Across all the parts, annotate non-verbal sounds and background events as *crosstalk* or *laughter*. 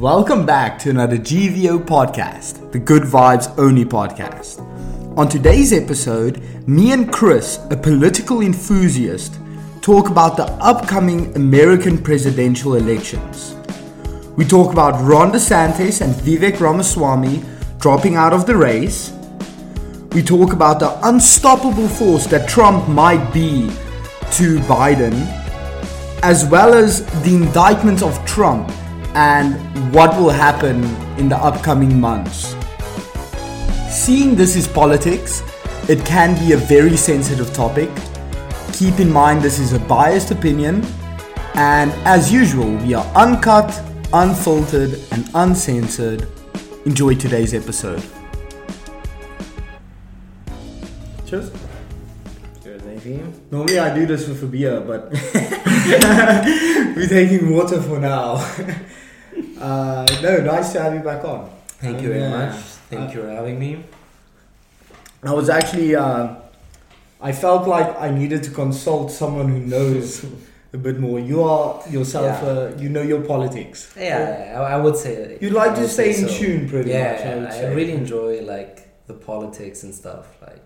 Welcome back to another GVO podcast, the Good Vibes Only podcast. On today's episode, me and Chris, a political enthusiast, talk about the upcoming American presidential elections. We talk about Ron DeSantis and Vivek Ramaswamy dropping out of the race. We talk about the unstoppable force that Trump might be to Biden, as well as the indictment of Trump and what will happen in the upcoming months. Seeing this is politics, it can be a very sensitive topic. Keep in mind this is a biased opinion, and as usual, we are uncut, unfiltered, and uncensored. Enjoy today's episode. Cheers. Good, maybe. Normally I do this with a beer, but *laughs* we're taking water for now. *laughs* Uh, no, nice to have you back on. Thank you very Yeah. much. Thank you for having me. I was actually, uh, I felt like I needed to consult someone who knows a bit more. You are yourself, Yeah. uh, you know your politics. Yeah, I, I would say. You like to stay in so. tune pretty yeah, much. I, I, really enjoy like the politics and stuff. Like,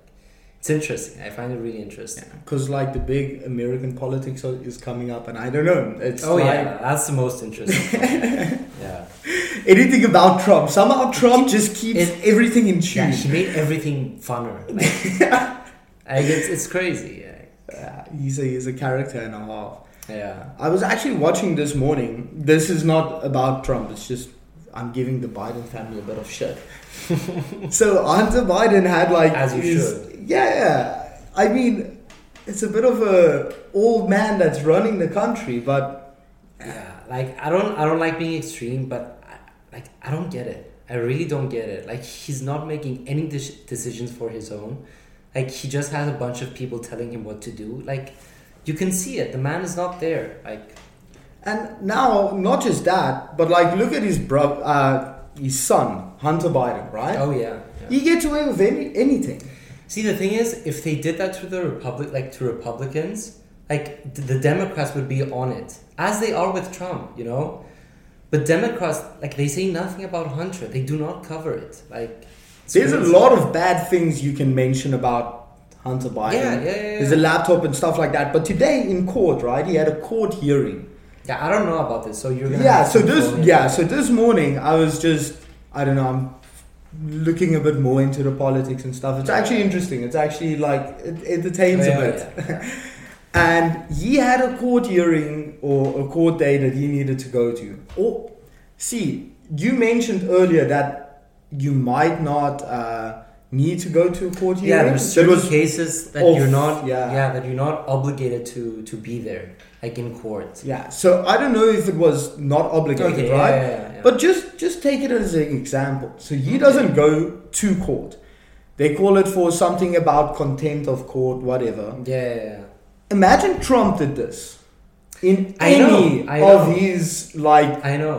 it's interesting. I find it really interesting. Because like the big American politics is coming up, and I don't know. It's Oh like yeah, that's the most interesting. *laughs* yeah, anything about Trump. Somehow Trump just keeps It- everything in tune. yeah. He made everything funner. *laughs* Like, like it's it's crazy. Yeah. He's a he's a character and a half. yeah. I was actually watching this morning. This is not about Trump. It's just I'm giving the Biden family a bit of shit. *laughs* so Hunter Biden had like As you his- Yeah, yeah. I mean, it's a bit of a old man that's running the country, but Yeah, like I don't I don't like being extreme, but I, like I don't get it. I really don't get it. Like he's not making any de- decisions for his own. Like he just has a bunch of people telling him what to do. Like you can see it. The man is not there. Like and now not just that, but like look at his bro, uh, his son Hunter Biden, right? oh yeah. yeah. He gets away with any anything. See the thing is, if they did that to the republic, like to Republicans, like the Democrats would be on it, as they are with Trump. You know. But Democrats, like they say nothing about Hunter. They do not cover it. Like There's a lot of bad things you can mention about Hunter Biden. Yeah, yeah, yeah, There's a laptop and stuff like that. But today in court, right? He had a court hearing. Yeah, I don't know about this, so you're gonna. Yeah. So this, yeah. So this morning, I was just, I don't know, I'm looking a bit more into the politics and stuff. It's actually interesting. It's actually like it entertains Yeah, a bit. yeah. *laughs* And he had a court hearing or a court day that he needed to go to. Or, see, you mentioned earlier that you might not uh, need to go to a court hearing. Yeah, there's certain was- cases that off, you're not. yeah. Yeah. that you're not obligated to to be there, like in court. yeah. So I don't know if it was not obligated, Okay, right? yeah, yeah, yeah. But just just take it as an example. So he doesn't go to court. They call it for something about contempt of court, whatever. Yeah, yeah, yeah. Imagine Trump did this in I any know, of his like I know.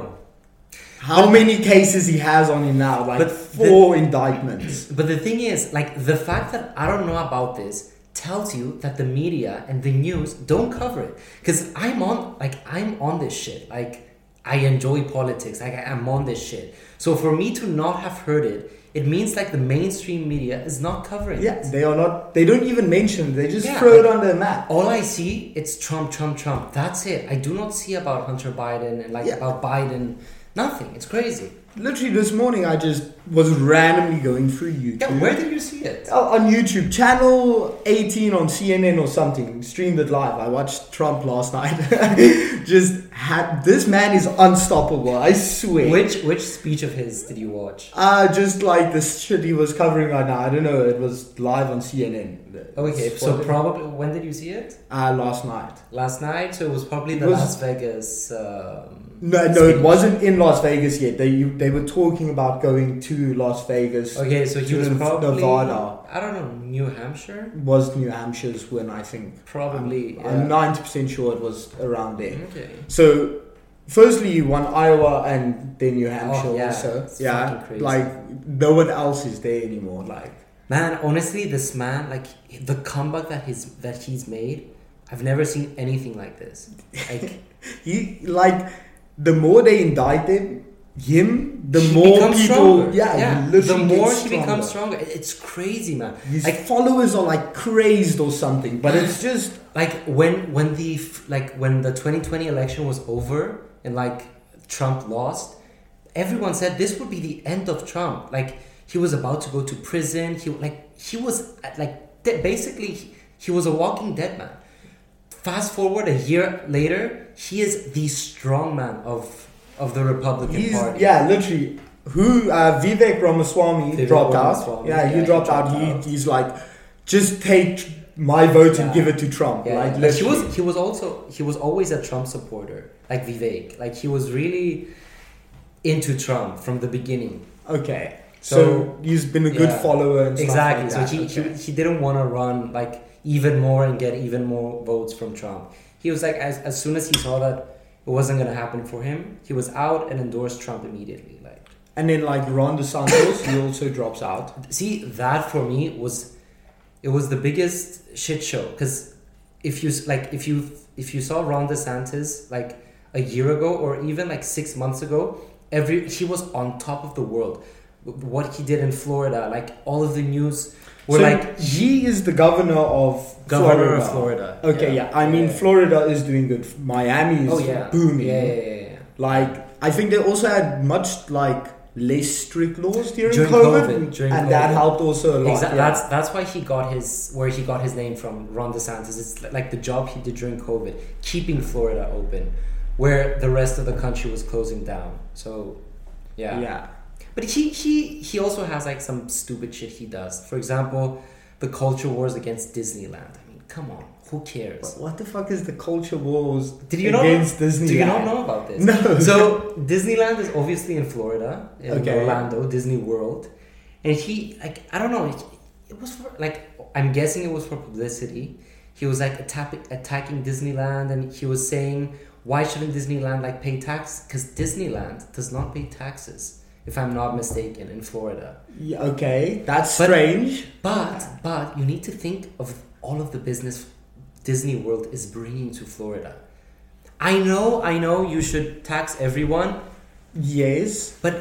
how many cases he has on him now, like But four indictments. But the thing is, like the fact that I don't know about this tells you that the media and the news don't cover it. Because I'm on, like I'm on this shit. Like I enjoy politics. Like I'm on this shit. So for me to not have heard it, it means like the mainstream media is not covering it Yeah, it. they are not. They don't even mention. it. They just Yeah, throw it on the map. All I see, it's Trump, Trump, Trump. That's it. I do not see about Hunter Biden and like Yeah. about Biden. Nothing. It's crazy. Literally this morning, I just was randomly going through YouTube. Yeah, where did you see it? Oh, on YouTube, channel 18 on CNN or something, streamed it live. I watched Trump last *laughs* night. Just had this man is unstoppable. I swear. Which which speech of his did you watch? Uh, just like the shit he was covering right now. I don't know. It was live on CNN. Okay, so probably when did you see it? uh, last night. Last night. So it was probably the was- Las Vegas. Um, No, no, it wasn't in Las Vegas yet. They you, they were talking about going to Las Vegas. Okay, so he was probably Nevada. I don't know New Hampshire. Was New Hampshire's win? I think. Probably. I'm yeah. ninety percent sure it was around there. Okay. So, firstly, you won Iowa and then New oh, Hampshire Oh, yeah, also. it's Yeah, like no one else is there anymore. Like, Man, honestly, this man, like the comeback that he's that he's made, I've never seen anything like this. Like, *laughs* he like the more they indict them, him, the he more people, stronger. yeah, he the more gets he becomes stronger. It's crazy, man. His Like followers are like crazed or something, but it's just like when when the like when the 2020 election was over and like Trump lost, everyone said this would be the end of Trump. Like he was about to go to prison. He like he was like basically he, he was a walking dead man. Fast forward a year later, he is the strong man of of the Republican he's Party. yeah, literally. Who uh, Vivek Ramaswamy Vivek dropped Ramaswamy, out? Yeah, yeah, he he dropped dropped out. out. He, he's like, just take my vote and give it to Trump. Yeah, like but he was he was also he was always a Trump supporter, like Vivek. Like he was really into Trump from the beginning. okay. So, So- he's been a good Yeah. follower and stuff Exactly. like so he, okay. he he didn't want to run like even more and get even more votes from Trump. He was like as as soon as he saw that it wasn't gonna happen for him, he was out and endorsed Trump immediately. Like and then like Ron DeSantis, he also drops out. see that for me was it was the biggest shit show because if you like if you if you saw Ron DeSantis like a year ago or even like six months ago every he was on top of the world what he did in Florida like all of the news were so like he is the governor of governor Florida. of Florida Okay, yeah. I mean, Yeah. Florida is doing good. Miami is oh yeah booming. yeah yeah yeah, yeah. Like, I think they also had much like less strict laws during, During COVID, COVID, during and that helped also a lot. Exa- yeah. That's that's why he got his where he got his name from, Ron DeSantis. It's like the job he did during COVID, keeping Florida open, where the rest of the country was closing down. So, yeah. yeah. But he he he also has like some stupid shit he does. For example, the culture wars against Disneyland. I mean, come on, who cares? But what the fuck is the culture wars Did you against Disney? Do you not know about this? No. So Disneyland is obviously in Florida, in Okay. Orlando, Disney World, and he like I don't know, it, it was for like I'm guessing it was for publicity. He was like attack, attacking Disneyland, and he was saying why shouldn't Disneyland like pay tax? Because Disneyland does not pay taxes, if I'm not mistaken, in Florida. Yeah, okay, that's But- strange. But but you need to think of all of the business Disney World is bringing to Florida. I know, I know you should tax everyone, Yes, but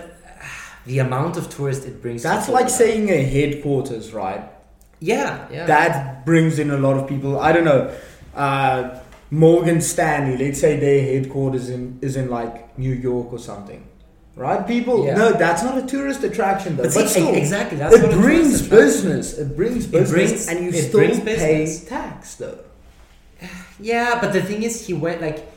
*sighs* the amount of tourists it brings. to that's like saying a headquarters, right? yeah, yeah. That brings in a lot of people. I don't know. Uh, Morgan Stanley, let's say their headquarters in is in like New York or something, right? People, Yeah. no, that's not a tourist attraction though. But But, see, still, exactly, that's it brings business. It brings business, brings- and you it still pay tax though. Yeah, but the thing is, he went like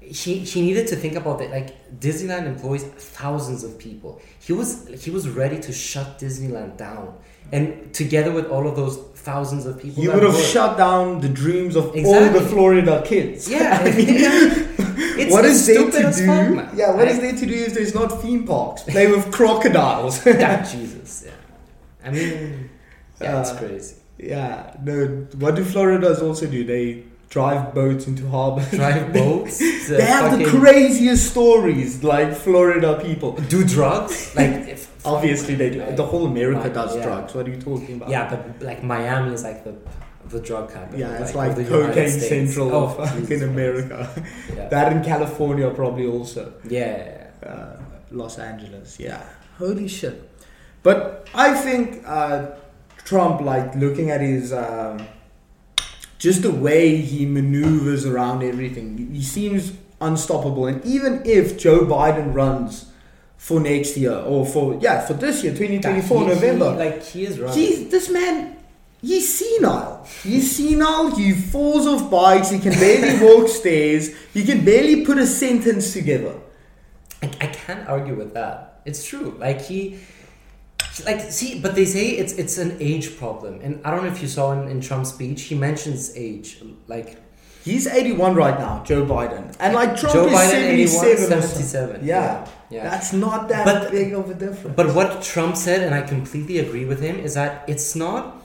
he he needed to think about that. Like Disneyland employs thousands of people. He was he was ready to shut Disneyland down, and together with all of those thousands of people, You would have shut down the dreams of all the Florida kids. Yeah, *laughs* I mean, it's what it's is there to do? fuck, yeah, what is I- there to do if there's not theme parks? Play with *laughs* crocodiles. Yeah, *laughs* Jesus. Yeah, I mean, yeah, it's Uh, crazy. yeah, no. What do Floridas also do? They drive boats into harbors. *laughs* Drive boats. *laughs* they have the craziest stories, like Florida people. do drugs. *laughs* Like if, Obviously, they do. Like, The whole America like, does yeah. drugs. What are you talking about? Yeah, but like Miami is like the the drug capital. Yeah, it's like, the United cocaine central Oh, of fucking Jesus Christ. America. Yeah. That in California probably also. yeah. uh, Los Angeles. Yeah, holy shit. But I think uh, Trump, like looking at his, um, just the way he maneuvers around everything, he seems unstoppable. And even if Joe Biden runs for next year or for yeah for this year, twenty twenty four He- November, like he is running. He's this man. He's senile. He's senile. He falls off bikes. He can barely *laughs* walk stairs. He can barely put a sentence together. I, I can't argue with that. It's true. Like he, like see, but they say it's it's an age problem, and I don't know if you saw in, in Trump's speech, he mentions age. Like He's 81 right now, Joe Biden. And like Trump Joe is Biden, 77 81, or something. 77. Yeah. yeah. That's not that But- big of a difference. But what Trump said, and I completely agree with him, is that it's not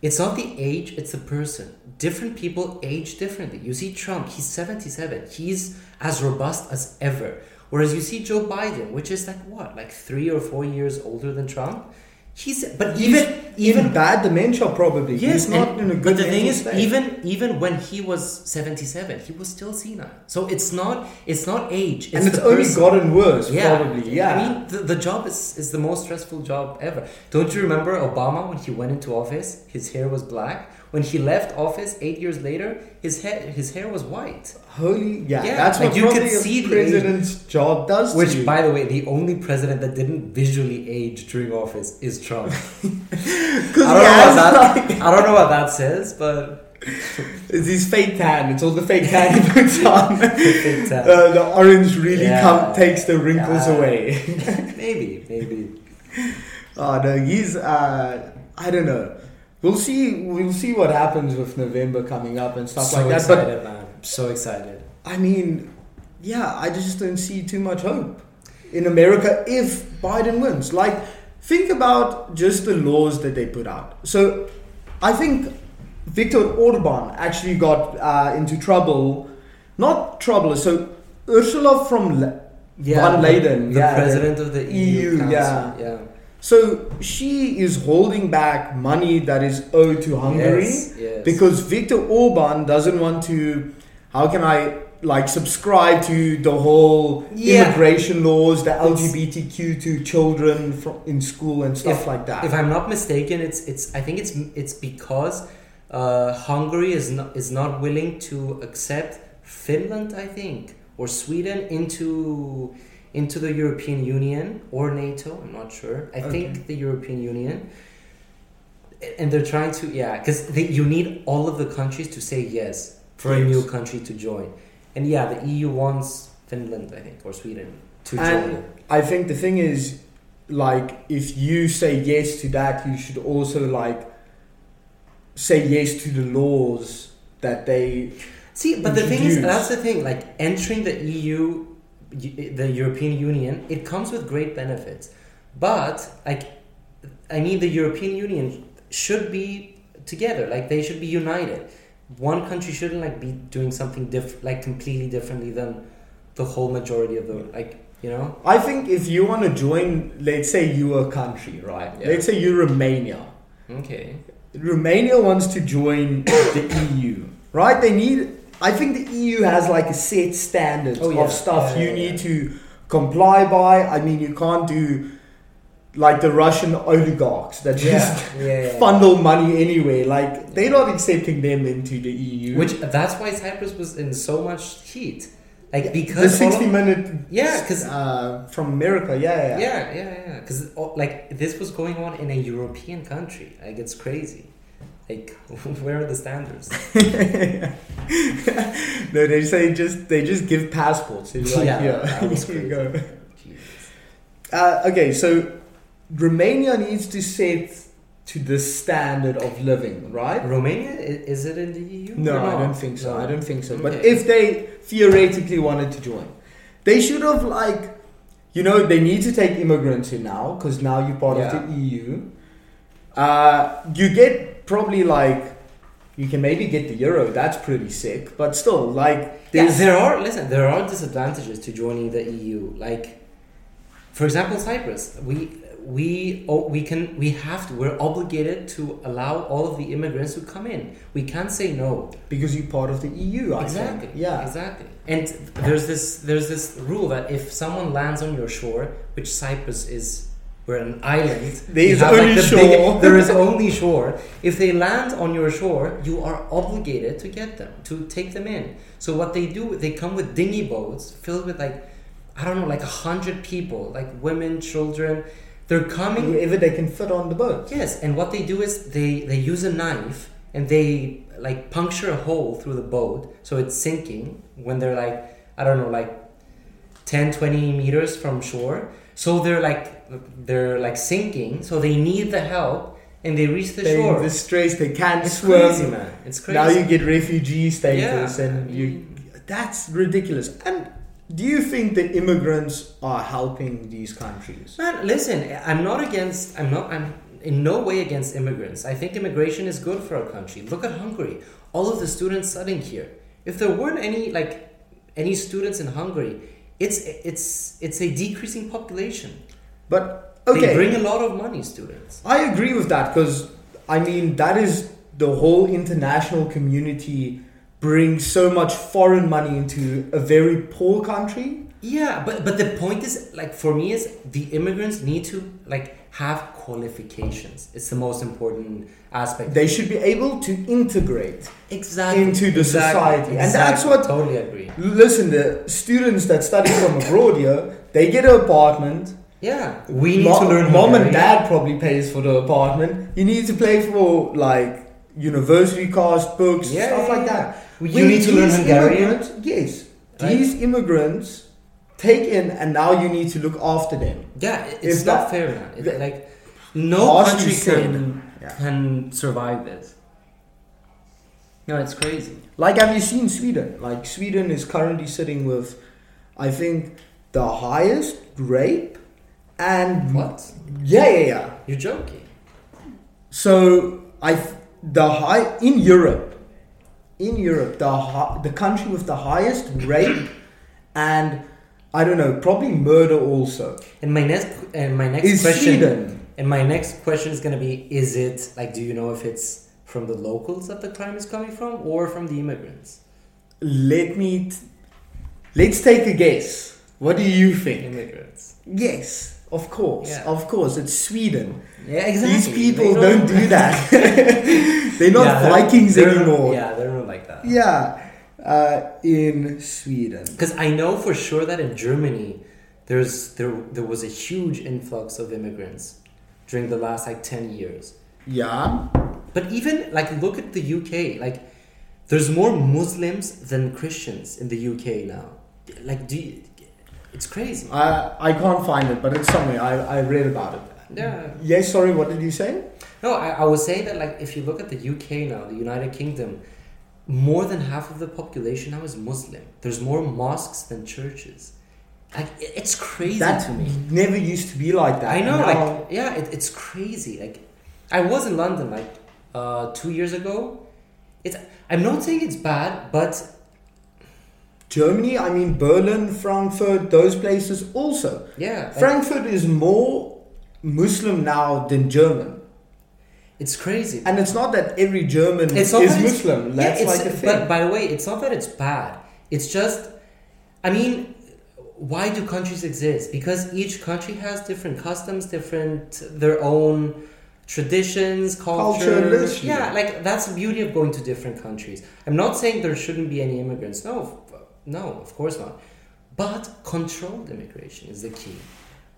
it's not the age, it's the person. Different people age differently. You see Trump, he's 77. He's as robust as ever. Whereas you see Joe Biden, which is like what, like three or four years older than Trump, He's but He's even even bad dementia, probably. Yes, He's not and- in a good But the thing is, state. even even when he was seventy seven, he was still senile. So it's not it's not age. It's and it's only person. gotten worse, yeah. probably. Yeah. I mean, the, the job is, is the most stressful job ever. Don't you remember Obama when he went into office? His hair was black. When he left office eight years later, his hair his hair was white. Holy, yeah, Yeah, that's like what you could see the president's job does. to Which, by the way, the only president that didn't visually age during office is Trump. *laughs* I don't, know what that, like- I don't know what that says, but *laughs* It's his fake tan. It's all the fake tan he *laughs* puts on. Tan. Uh, the orange really Yeah. come, takes the wrinkles Yeah. away. maybe, maybe. oh no, he's. Uh, I don't know. We'll see. We'll see what happens with November coming up and stuff so like that. But excited, man. So excited. I mean, yeah, I just don't see too much hope in America if Biden wins. Like, think about just the laws that they put out. So, I think Viktor Orban actually got uh, into trouble. Not trouble. So, Ursula from Le- von the- Leyen, the, yeah, president of the EU, EU, yeah. yeah. So she is holding back money that is owed to Hungary Yes, yes. because Viktor Orban doesn't want to. How can I like subscribe to the whole Yeah. immigration laws, the LGBTQ to children from, in school and stuff if, like that? If I'm not mistaken, it's it's I think it's it's because uh, Hungary is not is not willing to accept Finland, I think, or Sweden into into the European Union or NATO. I'm not sure. I Okay. think the European Union. And they're trying to, yeah, because you need all of the countries to say yes for a new country to join. And yeah, the EU wants Finland, I think, or Sweden to join. I think the thing is, like, if you say yes to that, you should also like say yes to the laws that they See, but the thing is, that's the thing. Like entering the EU, the European Union, it comes with great benefits. But like, I mean, the European Union should be together. Like they should be united. One country shouldn't like be doing something different, like completely differently than the whole majority of the like. You know? I think if you want to join, let's say you're a country, right? Yeah. Let's say you're Romania. Okay. Romania wants to join *coughs* the EU, right? They need. I think the EU has like a set standard Oh, yeah. of stuff Yeah, you yeah, need to comply by. I mean, you can't do like the Russian oligarchs that just yeah, yeah. funnel money anyway. Like they're not accepting them into the EU. Which that's why Cyprus was in so much heat, like the because of- sixty minute Yeah, 'cause- uh, from America, yeah, yeah, Yeah, yeah, yeah. Because like this was going on in a European country. Like it's crazy. Like *laughs* where are the standards? *laughs* no, they say just they just give passports. Like, Yeah, yeah, *laughs* here you go. Uh, okay, so Romania needs to set to the standard of living, right? Romania is it in the EU? No, I don't think so. No. I don't think so. But Okay. if they theoretically wanted to join, they should have like, you know, they need to take immigrants in now because now you're part Yeah. of the EU. Uh, you get probably like, you can maybe get the euro. That's pretty sick. But still, like, Yeah, there are listen. There are disadvantages to joining the EU. Like, for example, Cyprus. We we oh, we can we have to. We're obligated to allow all of the immigrants who come in. We can't say no. because you're part of the EU. I exactly. think. Yeah. Exactly. And there's this there's this rule that if someone lands on your shore, which Cyprus is, we're an island. There is only the shore. *laughs* there is only shore. If they land on your shore, you are obligated to get them to take them in. So what they do, they come with dinghy boats filled with like, I don't know, like a hundred people, like women, children. They're coming Wherever they can fit on the boat. Yes, and what they do is they they use a knife and they like puncture a hole through the boat so it's sinking when they're like I don't know like 10 20 meters from shore. So they're like they're like sinking, so they need the help and they reach the shore. They shore. in distress. They can't it's swim. crazy, man. It's crazy. Now you get refugee status, Yeah, and I you that's ridiculous. And do you think the immigrants are helping these countries? Man, listen, I'm not against. I'm not. I'm in no way against immigrants. I think immigration is good for our country. Look at Hungary. All of the students studying here. If there weren't any like any students in Hungary, it's it's it's a decreasing population. But Okay. They bring a lot of money, students. I agree with that because I mean that is the whole international community brings so much foreign money into a very poor country. Yeah, but but the point is like for me is the immigrants need to like have qualifications. It's the most important aspect. They should be able to integrate. exactly into the exactly, society. And that's exactly. what- totally agree. Listen, the students that study from abroad here, they get an apartment. Yeah, we need Mo- to learn Mom and Hungarian. dad probably pays for the apartment. You need to pay for like university cost, books, Yeah, stuff yeah, like yeah. that. You When need to learn Hungarian. immigrants- Yes, Right. these immigrants take in, and now you need to look after them. Yeah, it's If not that- fair. It- like no country can Yeah. can survive this. No, it's crazy. Like, have you seen Sweden? Like, Sweden is currently sitting with, I think, the highest rape and What? Yeah, yeah, yeah. You're joking? So I th- the high in Europe, in Europe, the hi- the country with the highest rape and I don't know, probably murder also And my next and my next is question Sweden. And my next question is gonna be: Is it like? Do you know if it's from the locals that the crime is coming from, or from the immigrants? Let me. T- let's take a guess. What do you think? Immigrants. Yes, of course, Yeah. of course. It's Sweden. Yeah, exactly. These people They don't do that. *laughs* *laughs* they're not Yeah, they're- Vikings they're anymore. yeah, they're not like that. Yeah, uh, in Sweden. Because I know for sure that in Germany, there's there there was a huge influx of immigrants during the last like ten years. Yeah. But even like look at the UK, like there's more Muslims than Christians in the UK now. Like, do you, it's crazy. I I can't find it, but it's somewhere. I, I read about it. Yeah. Yes, sorry, what did you say? No, I, I was saying that like if you look at the UK now, the United Kingdom, more than half of the population now is Muslim. There's more mosques than churches. Like it's crazy That to me. never used to be like that. I know, Now- like yeah, it, it's crazy. Like I was in London like uh, two years ago. It's I'm not saying it's bad, but Germany, I mean Berlin, Frankfurt, those places also. yeah, like, Frankfurt is more Muslim now than German. it's crazy. And it's not that every German It's is that it's- Muslim. yeah, it's- like a thing. But by the way, it's not that it's bad. It's just, I mean, why do countries exist? Because each country has different customs, different their own traditions, culture. Yeah, like that's the beauty of going to different countries. I'm not saying there shouldn't be any immigrants. No, no, of course not. But controlled immigration is the key.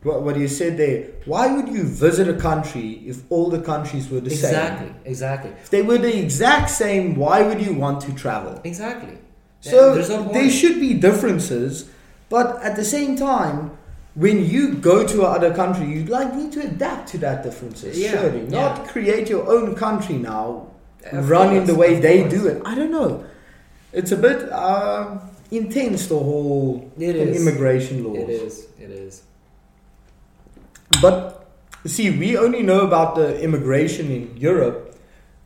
what, what you said there, why would you visit a country if all the countries were the same? Exactly, exactly, If they were the exact same, why would you want to travel? exactly. So no there should be differences, but at the same time, when you go to another country, you like need to adapt to that differences. Yeah, Surely, yeah. not create your own country now, Of run in course, the way they course. do it. I don't know. It's a bit uh, intense the whole immigration laws. It is. It is. But see, we only know about the immigration in Europe.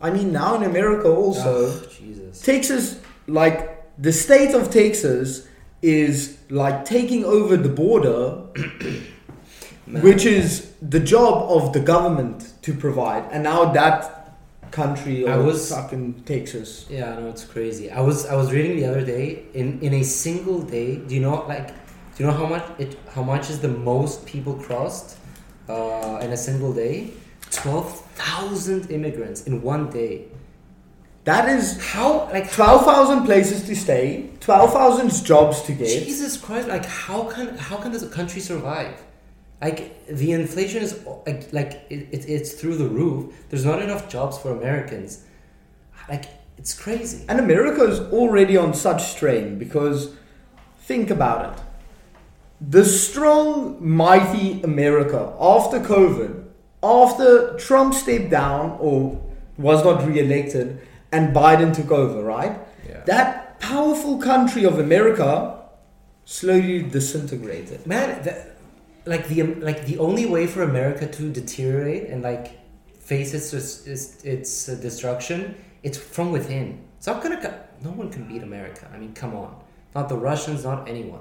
I mean, now in America also. Jesus. Texas, like the state of Texas, is like taking over the border, *coughs* which is the job of the government to provide. And now that country I or was- fucking Texas. Yeah, know it's crazy. I was I was reading the other day in in a single day. Do you know like do you know how much it how much is the most people crossed uh, in a single day? Twelve thousand immigrants in one day. That is How like twelve thousand places to stay, twelve thousand jobs to get. Jesus Christ! Like how can how can this country survive? Like the inflation is like like it, it, it's through the roof. There's not enough jobs for Americans. Like it's crazy. And America is already on such strain because think about it. The strong, mighty America after COVID, after Trump stepped down or was not re elected and Biden took over, right? Yeah. That powerful country of America slowly disintegrated. man like the like the only way for america to deteriorate and like face its its, its uh, destruction it's from within it's not gonna co- no one can beat america i mean come on not the Russians, not anyone.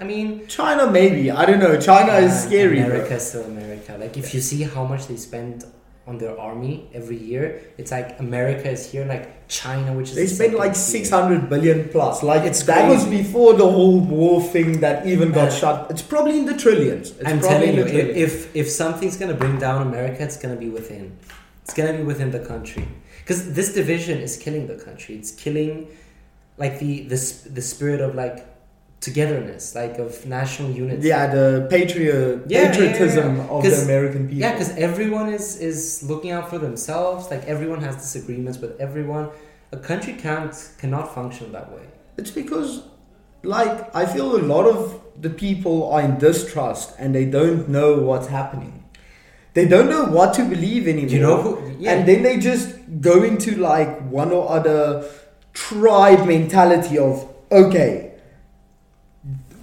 I mean, China maybe. I don't know. China is scary. America is still America. Like if you see how much they spend on their army every year, it's like America is here, like China, which is They the spent second like 600 billion plus. Like It's that was before the whole war thing that even got Uh, shut. It's probably in the trillions. It's I'm probably telling you, if, if if something's gonna bring down America, it's gonna be within. It's gonna be within the country because this division is killing the country. It's killing like the the the spirit of like togetherness, like of national unity. yeah, the patriot Yeah, patriotism yeah, yeah. of the American people. Yeah, because everyone is is looking out for themselves. Like everyone has disagreements with everyone. A country can't cannot function that way. It's because, like, I feel a lot of the people are in distrust and they don't know what's happening. They don't know what to believe anymore. you know who? And then they just go into like one or other tribe mentality of, okay,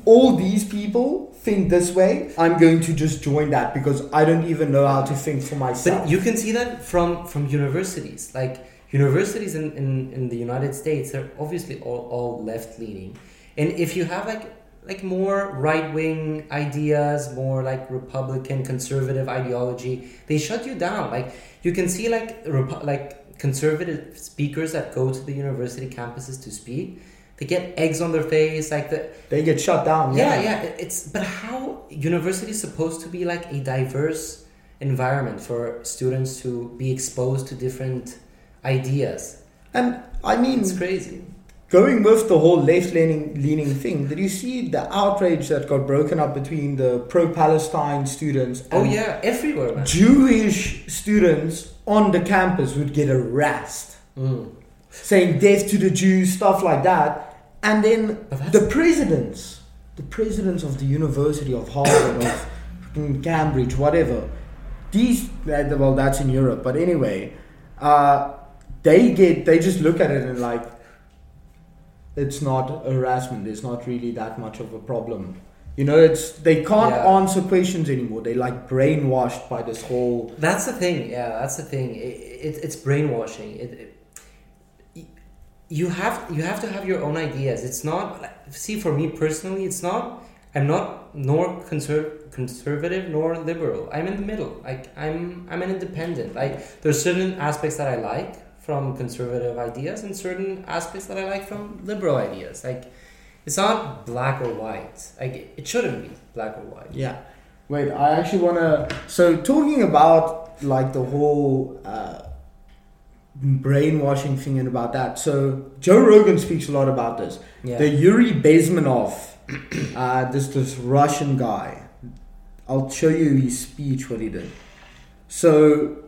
all these people think this way. I'm going to just join that because I don't even know how to think for myself. But you can see that from from universities. Like universities in, in, in the United States, they're obviously all, all left leaning. And if you have like like more right wing ideas, more like Republican conservative ideology, they shut you down. Like you can see like like conservative speakers that go to the university campuses to speak. They get eggs on their face, like the they get shut down. yeah, yeah. it- It's but how university is supposed to be like a diverse environment for students to be exposed to different ideas. And I mean, It's crazy. going with the whole left leaning leaning thing, did you see the outrage that got broken up between the pro Palestine students Oh yeah, everywhere, man. Jewish students on the campus would get harassed, Mm. Saying death to the Jews, stuff like that. And then the presidents, the presidents of the University of Harvard, of Cambridge, whatever, these, well, that's in Europe, but anyway, uh, they get, they just look at it and like, it's not harassment, it's not really that much of a problem. You know, it's they can't Yeah. answer questions anymore. They like brainwashed by this whole That's the thing. Yeah, that's the thing. It, it, it's brainwashing. It, you have you have to have your own ideas. It's not see for me personally. It's not. I'm not nor conser- conservative nor liberal. I'm in the middle. Like I'm I'm an independent. Like there's certain aspects that I like from conservative ideas and certain aspects that I like from liberal ideas. Like it's not black or white. Like it shouldn't be black or white. Yeah. Wait, I actually want to. So, talking about like the whole uh, brainwashing thing and about that. So, Joe Rogan speaks a lot about this. Yeah. The Yuri Bezmenov, *clears throat* uh, this this Russian guy. I'll show you his speech, what he did. So,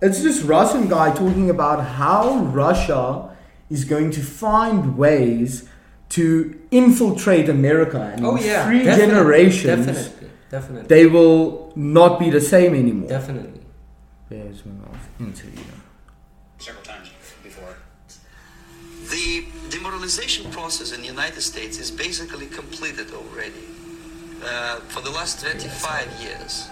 it's this Russian guy talking about how Russia is going to find ways to infiltrate America and oh yeah. three definitely, generations Definitely. Definitely. they will not be the same anymore. Definitely. Bezmenov interview. Several times before. The demoralization process in the United States is basically completed already. Uh, for the last 25 years,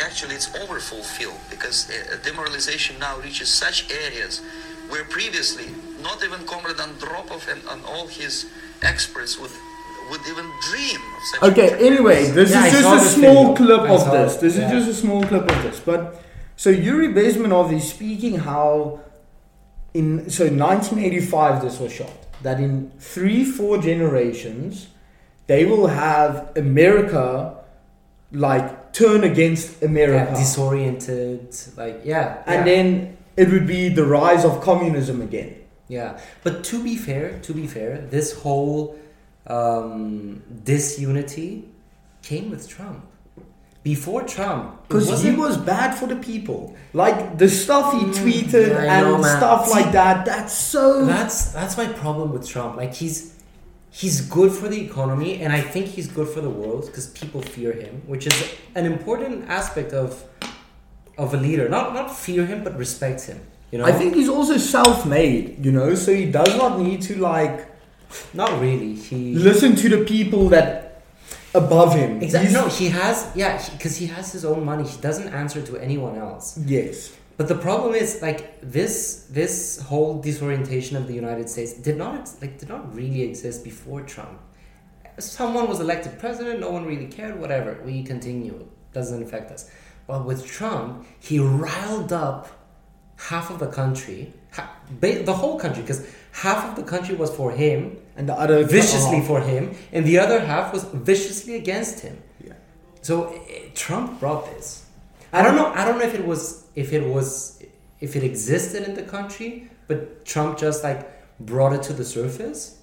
actually, it's overfulfilled because uh, demoralization now reaches such areas where previously not even Comrade Andropov and, and all his experts would would even dream of such. Okay, anyway, this Yeah, is saw just a small video. clip I of this. it, This yeah. is just a small clip of this. But so Yuri Bezmenov is speaking how in so 1985 this was shot that in three four generations they will have America like turn against America Yeah, disoriented, like yeah, and yeah, then it would be the rise of communism again. yeah. But to be fair, to be fair, this whole um, disunity came with Trump. Before Trump, Because he wasn't- bad for the people. Like the stuff he mm. tweeted yeah, and know, stuff like that. That's so. That's that's my problem with Trump. Like he's he's good for the economy, and I think he's good for the world because people fear him, which is an important aspect of of a leader. Not not fear him, but respect him. You know, I think he's also self-made, you know, so he does not need to like not really. He listen to the people that above him. exactly He's- no. He has yeah because he, has his own money. He doesn't answer to anyone else. Yes. But the problem is like this this whole disorientation of the United States did not like did not really exist before Trump. Someone was elected president, no one really cared, whatever. We continue. Doesn't affect us. But with Trump, he riled up half of the country, the whole country, because half of the country was for him, And the other viciously for him, and the other half was viciously against him. Yeah. So eh, Trump brought this. I don't know. I don't know if it was if it was if it existed in the country, but Trump just like brought it to the surface,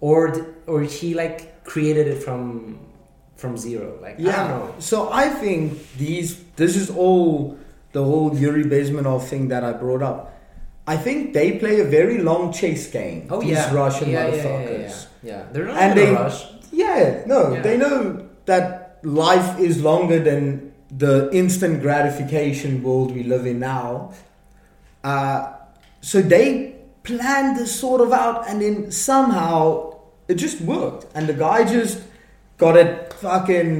or or he like created it from from zero. Like I don't Yeah. know. So I think these this is all the whole Yuri Bezmenov thing that I brought up. I think they play a very long chase game. Oh these yeah, Russian yeah, motherfuckers. Yeah, yeah, they're not And in a they- rush. Yeah, no, they know that life is longer than the instant gratification world we live in now. Uh, so they planned this sort of out, and then somehow it just worked, and the guy just got it fucking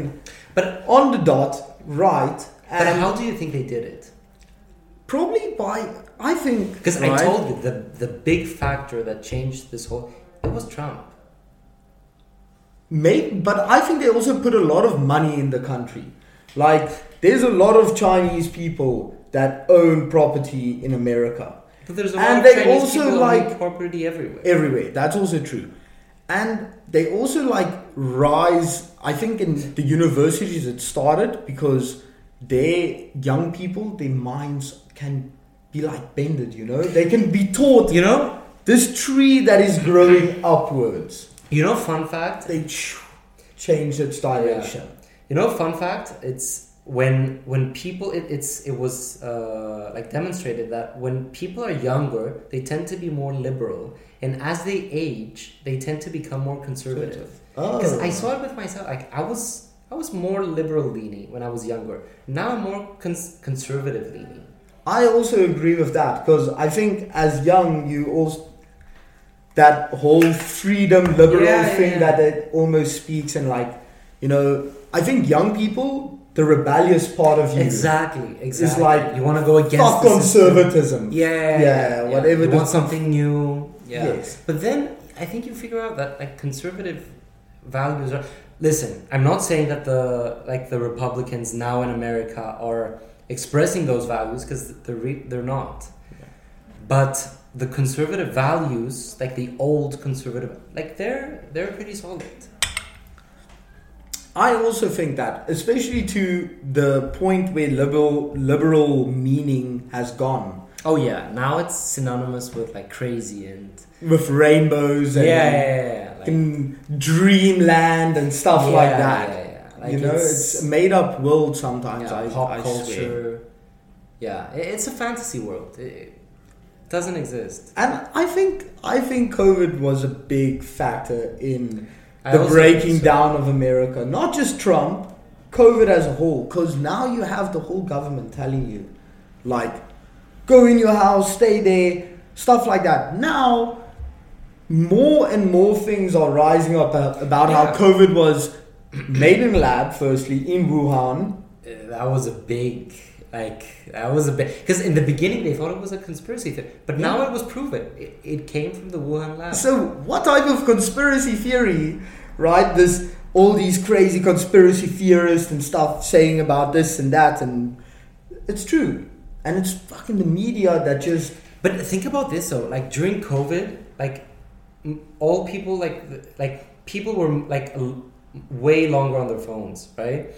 But on the dot, right? but how do you think they did it? probably by I think Because right? I told you the the big factor that changed this whole it was Trump. Maybe, but I think they also put a lot of money in the country. Like, there's a lot of Chinese people that own property in America. But there's a And lot of they Chinese also, people like- own property everywhere. Everywhere. That's also true. And they also like rise, I think in the universities it started because their young people, their minds can be like bended, you know? They can be taught you know, this tree that is growing upwards. you know, fun fact. They ch- change its direction. You know, fun fact. It's when when people it, it's it was uh, like demonstrated that when people are younger, they tend to be more liberal, and as they age, they tend to become more conservative. Because Oh. I saw it with myself. Like I was I was more liberal leaning when I was younger. Now I'm more cons- conservative leaning. I also agree with that because I think as young you also that whole freedom liberal Yeah, yeah, thing yeah. that it almost speaks and like you know I think young people the rebellious part of you Exactly, exactly. It's like, you want to go against fuck conservatism Yeah, yeah, whatever You want something new. Yeah. Yes. But then I think you figure out that like conservative values are. Listen, I'm not saying that the like the Republicans now in America are expressing those values because they're re- they're not. But the conservative values, like the old conservative, like they're they're pretty solid. I also think that especially to the point where liberal liberal meaning has gone Oh yeah, now it's synonymous with like crazy and with rainbows and yeah, yeah, yeah, yeah. Like, in dreamland and stuff like that yeah, yeah. Like you know, it's, a made up world sometimes. yeah, I, pop I culture. swear. Yeah, it's a fantasy world. It, doesn't exist. And I think I think COVID was a big factor in I the breaking so. down of America. Not just Trump, COVID as a whole. Because now you have the whole government telling you, like, go in your house, stay there, stuff like that. Now, more and more things are rising up about how COVID was made in lab, firstly in Wuhan. Uh, That was a big, like, that was a big. Because in the beginning they thought it was a conspiracy theory, but now it was proven. It, it came from the Wuhan lab. So, what type of conspiracy theory, right? This all these crazy conspiracy theorists and stuff saying about this and that, and it's true, and it's fucking the media that just But think about this though, like during COVID, like all people like like people were like way longer on their phones, right?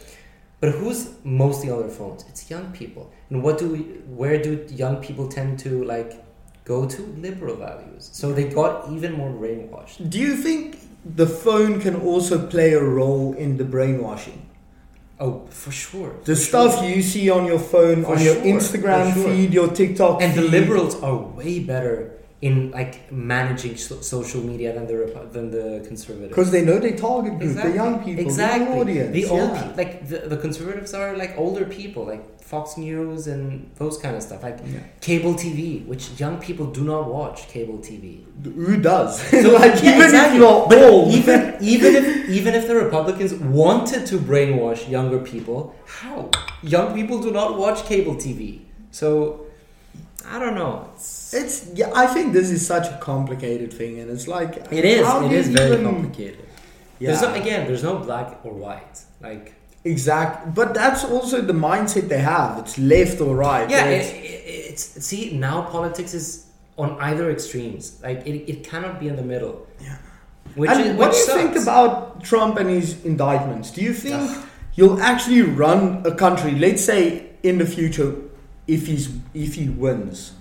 But who's mostly on their phones? It's young people. And what do we? Where do young people tend to like go to? Liberal values. So they got even more brainwashed. Do you think the phone can also play a role in the brainwashing? Oh, for sure. The for stuff sure. you see on your phone, For on your sure, Instagram sure. feed, your TikTok and the liberals are way better in like managing so- social media than the Repu- than the conservatives. because they know they target group, exactly. the young people, exactly. the young audience. The old, yeah. pe- like the, the conservatives are like older people, like Fox News and those kind of stuff, like Yeah. cable TV, which young people do not watch cable TV. Who does? So, *laughs* like yeah, even exactly. if you're But old, even *laughs* even if even if the Republicans wanted to brainwash younger people, how? Young people do not watch cable TV, so I don't know. It's, It's yeah. I think this is such a complicated thing, and it's like it is. It is very even- complicated. Yeah, There's no, again, there's no black or white. Like exact. But that's also the mindset they have. It's left or right. yeah, it, it's- it, it's see now politics is on either extremes. Like it, it cannot be in the middle. Yeah. Which and is what do you think about Trump and his indictments? Do you think you'll actually run a country? Let's say in the future, if he's if he wins,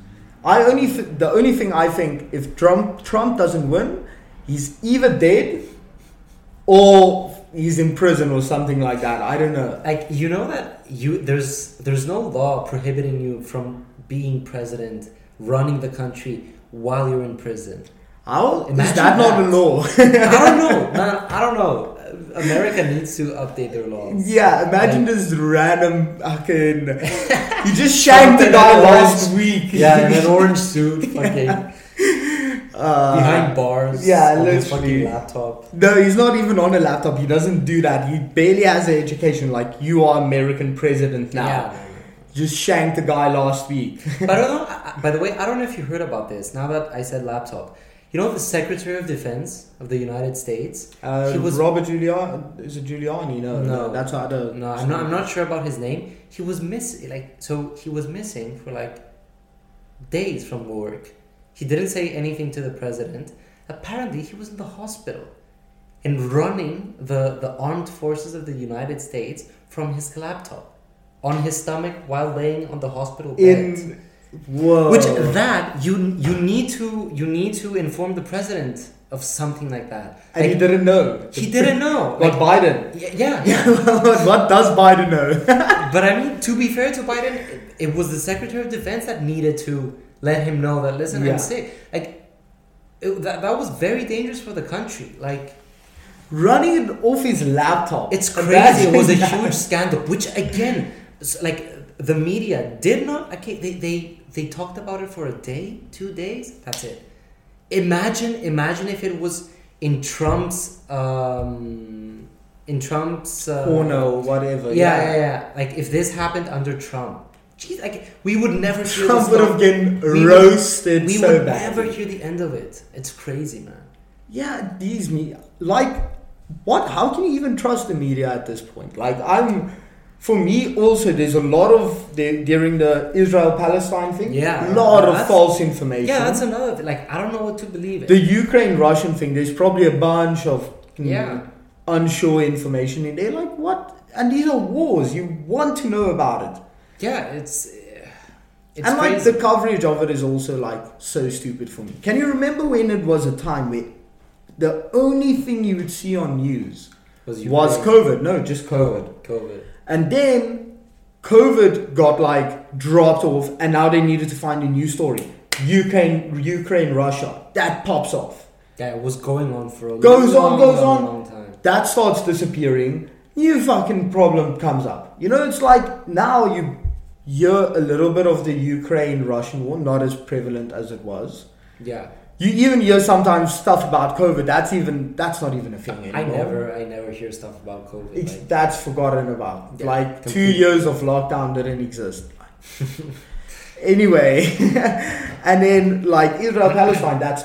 I only th- the only thing I think if Trump Trump doesn't win, he's either dead or he's in prison or something like that. I don't know. like you know that you there's there's no law prohibiting you from being president, running the country while you're in prison. How is Imagine that not a law? I don't *laughs* know, man. I don't know. America needs to update their laws. yeah, imagine Like- this random fucking. *laughs* You just shanked the guy last week. Yeah, in an orange suit, *laughs* fucking Uh, behind bars. yeah, on his literally. fucking laptop. No, he's not even on a laptop. He doesn't do that. He barely has an education. Like you are American president now. Yeah. Just shanked the guy last week. but I don't *laughs* know. By the way, I don't know if you heard about this. Now that I said laptop, you know the Secretary of Defense of the United States. Uh, He was- Robert Giuliani. Is it Giuliani? No, No. that's the. No, I'm not. I'm not sure about his name. He was miss like so. He was missing for like days from work. He didn't say anything to the president. Apparently, he was in the hospital and running the the armed forces of the United States from his laptop on his stomach while laying on the hospital bed. In. Whoa. Which that you you need to you need to inform the president of something like that. And he didn't know. he didn't know. What Like, Biden? yeah, yeah. *laughs* what, does Biden know? *laughs* But I mean, to be fair to Biden, it, it was the Secretary of Defense that needed to let him know that listen, Yeah. I'm sick. Like it, that, that was very dangerous for the country. Like Running it off his laptop. it's crazy. It was a huge scandal. Which again, like the media did not. Okay, they they they talked about it for a day, two days. That's it. Imagine, imagine if it was in Trump's um, in Trump's uh, Corner or whatever. yeah, yeah, yeah. Like if this happened under Trump, jeez, like we would never hear Trump would have getting We would- roasted We so would badly. never hear the end of it. It's crazy, man. Yeah, these me like what? How can you even trust the media at this point? Like I'm, for me also, there's a lot of the, during the Israel Palestine thing. Yeah. a lot of false information. Yeah, that's another thing. Like I don't know what to believe in. the Ukraine Russian thing. There's probably a bunch of mm, Yeah. unsure information in there. Like what? And these are wars. You want to know about it. yeah, it's uh, it's and like crazy. the coverage of it is also like so stupid for me. Can you remember when it was a time where the only thing you would see on news was, was COVID? No, just COVID. COVID. And then COVID got like dropped off, and now they needed to find a new story. Ukraine, Ukraine, Russia. That pops off. That was going on for a Goes on, long, goes long, on. long time. That starts disappearing. New fucking problem comes up. You know, it's like now you hear a little bit of the Ukraine Russian war, not as prevalent as it was. Yeah, You even hear sometimes stuff about COVID. That's even that's not even a thing anymore. I never, I never hear stuff about COVID. It's, like- that's forgotten about. Yeah, like two years of lockdown didn't exist. anyway, *laughs* and then like Israel Palestine, that's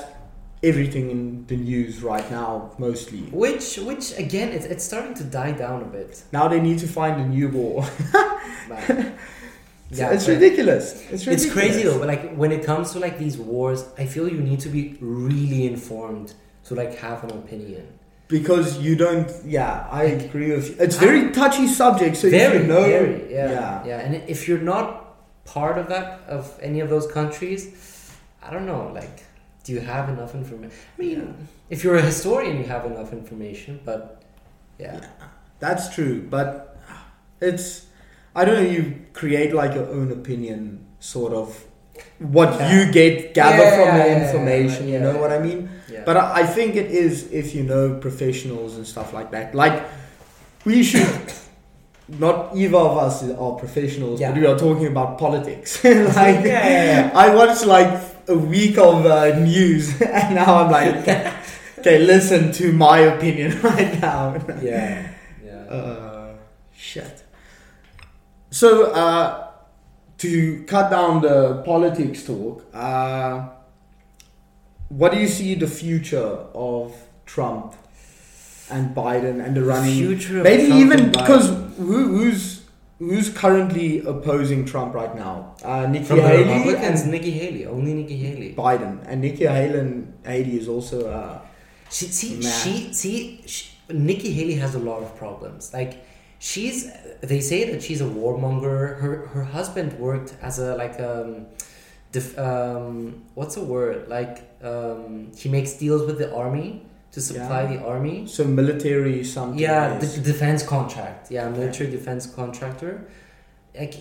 everything in the news right now mostly. which, which again, it's, it's starting to die down a bit. Now they need to find a new war. *laughs* Yeah, it's ridiculous. It's ridiculous. It's crazy though, but like when it comes to like these wars, I feel you need to be really informed to like have an opinion. because you don't. Yeah, I agree with you. It's very touchy subject, so very, you know, very, yeah, yeah. yeah, And if you're not part of that of any of those countries, I don't know. Like, do you have enough information? I mean, if you're a historian, you have enough information, but yeah, That's true, but it's I don't know. You create like your own opinion, sort of what Yeah. you get gather Yeah, from yeah, the information. you know what I mean? yeah. But I, I think it is if you know professionals and stuff like that. Like we should. *coughs* Not either of us are professionals, but we are talking about politics. *laughs* like, Yeah, yeah, yeah. I watched like a week of uh, news, *laughs* and now I'm like, okay, listen to my opinion *laughs* right now. yeah, yeah. Uh, shit. So, uh, to cut down the politics talk, uh, what do you see the future of Trump and Biden and the running? Future of maybe Trump even because who, who's who's currently opposing Trump right now? Uh, Nikki From Haley Republicans, and Nikki Haley, only Nikki Haley. Biden, and Nikki Haley, Haley is also. Uh, She see Man. she see she, Nikki Haley has a lot of problems. Like she's they say that she's a warmonger. Her her husband worked as a like um, def, um what's a word like um he makes deals with the army to supply Yeah. the army. so military something. Yeah, the defense contract. Yeah, military defense contractor. Like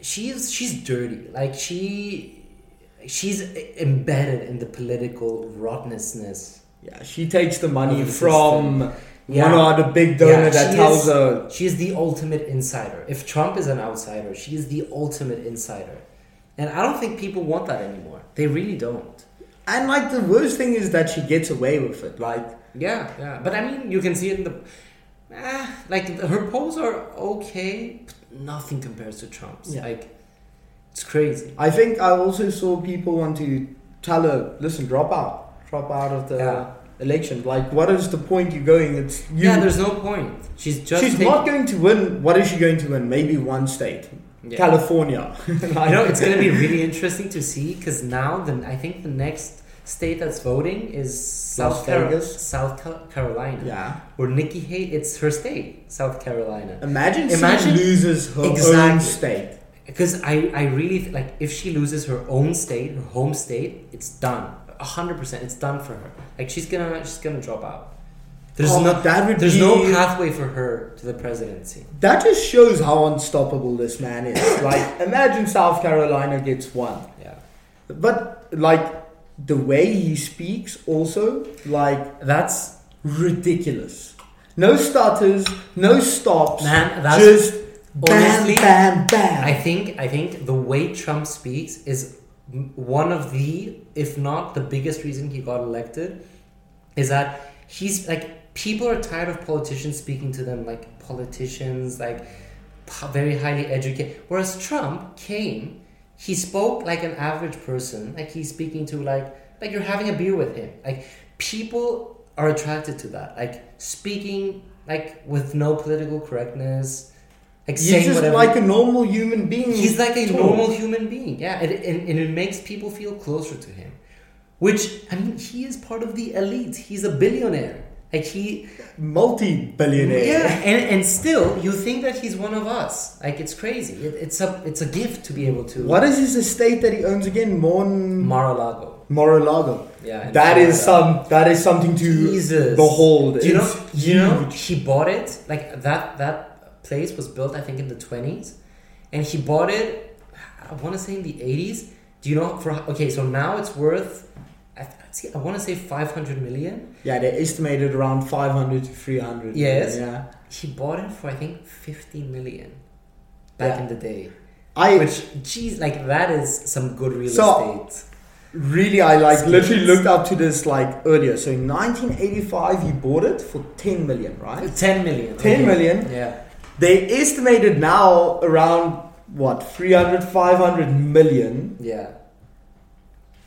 she's she's dirty. Like she she's embedded in the political rottenness. yeah, she takes the money the from Yeah. one or the big donor Yeah, that tells is- her. She is the ultimate insider. If Trump is an outsider, she is the ultimate insider. And I don't think people want that anymore. They really don't. And like the worst thing is that she gets away with it. Like Yeah, yeah. But I mean, you can see it in the. Ah, like her polls are okay, but nothing compares to Trump's. Yeah. Like, it's crazy. I think I also saw people want to tell her, listen, drop out, drop out of the Yeah. Election. Like, what is the point you're going? It's you. yeah, there's no point. She's just. She's taking- not going to win. What is she going to win? Maybe one state, Yeah. California. *laughs* I know it's going to be really interesting to see because now the I think the next state that's voting is South Car- South Carolina. yeah. Where Nikki Haley, it's her state, South Carolina. Imagine, Imagine- she loses her own state. Because I, I really th- like if she loses her own state, her home state, it's done. A hundred percent, it's done for her. Like she's gonna she's gonna drop out. There's Oh, no that would there's be- no pathway for her to the presidency. That just shows how unstoppable this man is. *coughs* like, imagine South Carolina gets one. Yeah, But like the way he speaks, also like that's ridiculous. No stutters, no stops. Man, that's- just bam, honestly, bam, bam. I think I think the way Trump speaks is one of the, if not the biggest reason he got elected, is that he's like people are tired of politicians speaking to them like politicians, like very highly educated. Whereas Trump came, he spoke like an average person, like he's speaking to like like you're having a beer with him. Like people are attracted to that, like speaking like with no political correctness. Like He's just whatever like a normal human being. He's like a normal human being, yeah, and, and, and it makes people feel closer to him. Which I mean, he is part of the elite. He's a billionaire. Like he, multi-billionaire. yeah, and, and still you think that he's one of us. Like it's crazy. It, it's a it's a gift to be able to. What is his estate that he owns again? Mon Mar-a-Lago? Mar-a-Lago. Yeah, That is some. That is something to Jesus. behold. Do you know? You know, he bought it like that. That place was built, I think, in the twenties, and he bought it. I want to say in the eighties. Do you know? For okay, so now it's worth. I, see, I want to say five hundred million. Yeah, they estimated around 500 to 300. Yes. Yeah. He bought it for I think fifty million back Yeah. in the day. I Which, geez, like that is some good real So- estate. really, I like literally looked up to this like earlier. So in 1985, he bought it for 10 million, right? Ten million. 10 okay. million? Yeah. They estimated now around what 300, 500 million. Yeah.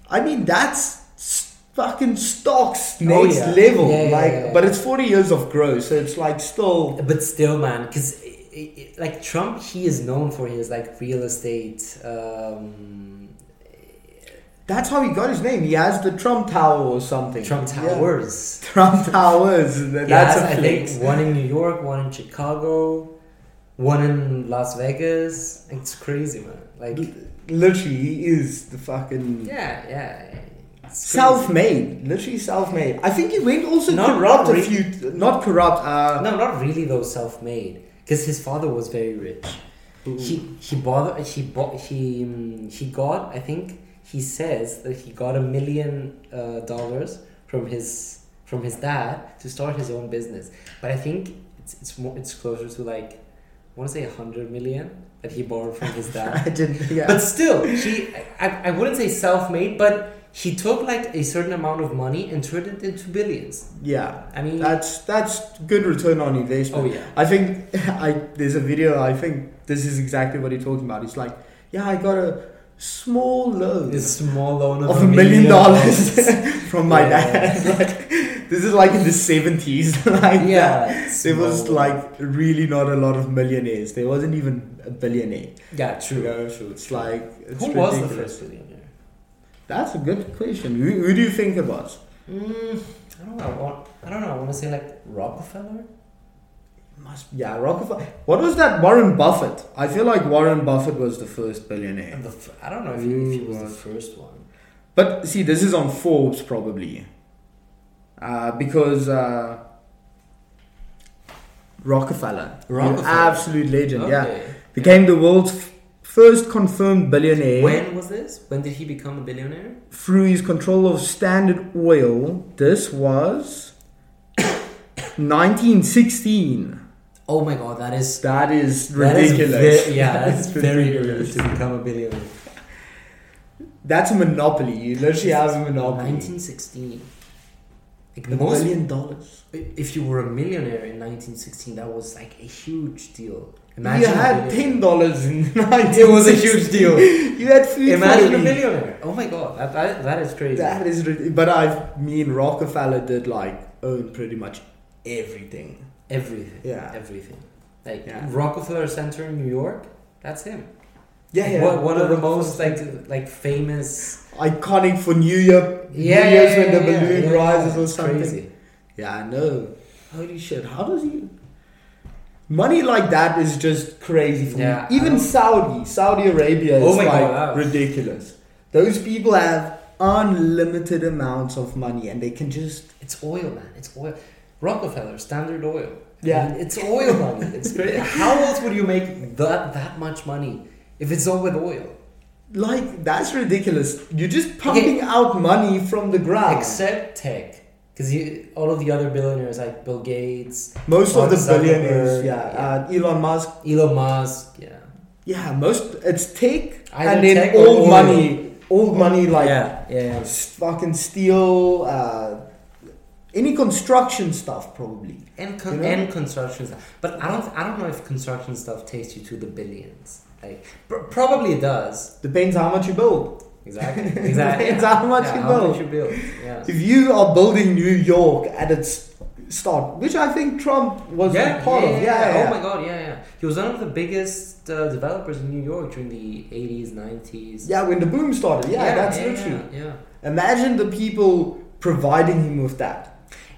I mean, that's s- fucking stocks Oh, next yeah. level. Yeah, yeah, like, but it's 40 years of growth, so it's like still. But still, man, because like Trump, he is known for his like real estate. Um, That's how he got his name. He has the Trump Tower or something. Trump. Towers. Trump Towers. That's has, a I flex. think one in New York, one in Chicago, one in Las Vegas. It's crazy, man. Like, Literally, he is the fucking yeah, yeah. self-made. Literally self-made. I think he went also Not- corrupt not really. few. Not corrupt. Uh, No, not really though. Self-made, because his father was very rich. He he bought he bought he mm, he got I think he says that he got a million uh, dollars from his from his dad to start his own business. But I think it's it's more it's closer to like want to say a hundred million that he borrowed from his dad. *laughs* I didn't. Yeah. but still, he I, I wouldn't say self-made, but he took like a certain amount of money and turned it into billions. yeah. I mean, That's that's good return on investment. oh yeah. I think *laughs* I there's a video. I think this is exactly what he's talking about. He's like yeah, I got a small loan This small loan of, of a million dollars dollars. *laughs* from my Yeah. dad. Like, this is like in the seventies. *laughs* Like Yeah, that. there was like really not a lot of millionaires. There wasn't even a billionaire. yeah, You true. know, so it's like it's Who was the first billionaire? That's a good question. Who, who do you think it was? Mm, I don't know. I, want, I don't know. I want to say like Rockefeller. Must yeah, Rockefeller. What was that? Warren Buffett. I feel like Warren Buffett was the first billionaire. The f- I don't know if he, if he was the first one. But see, this is on Forbes probably, uh, because uh, Rockefeller, Rockefeller. absolute legend, yeah, Okay. became the world's f- first confirmed billionaire When was this? When did he become a billionaire? through his control of Standard Oil. This was 1916. Oh my god, that is That is that is ridiculous. ve- yeah, that's very *laughs* ridiculous. to become a billionaire. That's a monopoly. You literally have a monopoly. 1916. Like A most, million dollars. if you were a millionaire in 1916, that was like a huge deal. You Imagine a had ten dollars in 1916. It was a huge deal. You had food Imagine a millionaire. Oh my god, that, that, that is crazy. That is, but I mean Rockefeller did like own pretty much everything. everything. Yeah. Everything. Like Yeah. Rockefeller Center in New York, that's him. Yeah, yeah. One, one of the most like like famous. iconic for New Year. New Yeah, yeah, Year's yeah, when the yeah, balloon yeah, rises yeah, or something. Crazy. Yeah, I know. Holy shit! How does he? Money like that is just crazy for Yeah, me. Even Saudi, Saudi Arabia is Oh like God, ridiculous. Those people have unlimited amounts of money and they can just It's oil, man. It's oil. Rockefeller, Standard Oil. Yeah. I mean, it's oil money. *laughs* It's great. How else would you make that that much money if it's all with oil? like that's ridiculous. You're just pumping out money from the ground. Except tech, because all of the other billionaires like Bill Gates, most of Mark the billionaires, yeah, yeah. Uh, Elon Musk, Elon Musk, yeah, yeah, most it's tech Either and then old money, old money like yeah, yeah. s- fucking steel, uh, any construction stuff probably. and con- You know? and construction stuff. But I don't I don't know if construction stuff takes you to the billions. Like pr- probably it does. Depends how much you build. Exactly. *laughs* Exactly. Depends yeah. how much Yeah, you how build. much you build. Yeah. If you are building New York at its start, which I think Trump was yeah, part yeah, of, yeah, yeah, Oh my god, yeah, yeah. He was one of the biggest uh, developers in New York during the 80s, 90s. yeah, when the boom started, yeah, that's yeah, literally. Yeah, yeah. Imagine the people providing him with that.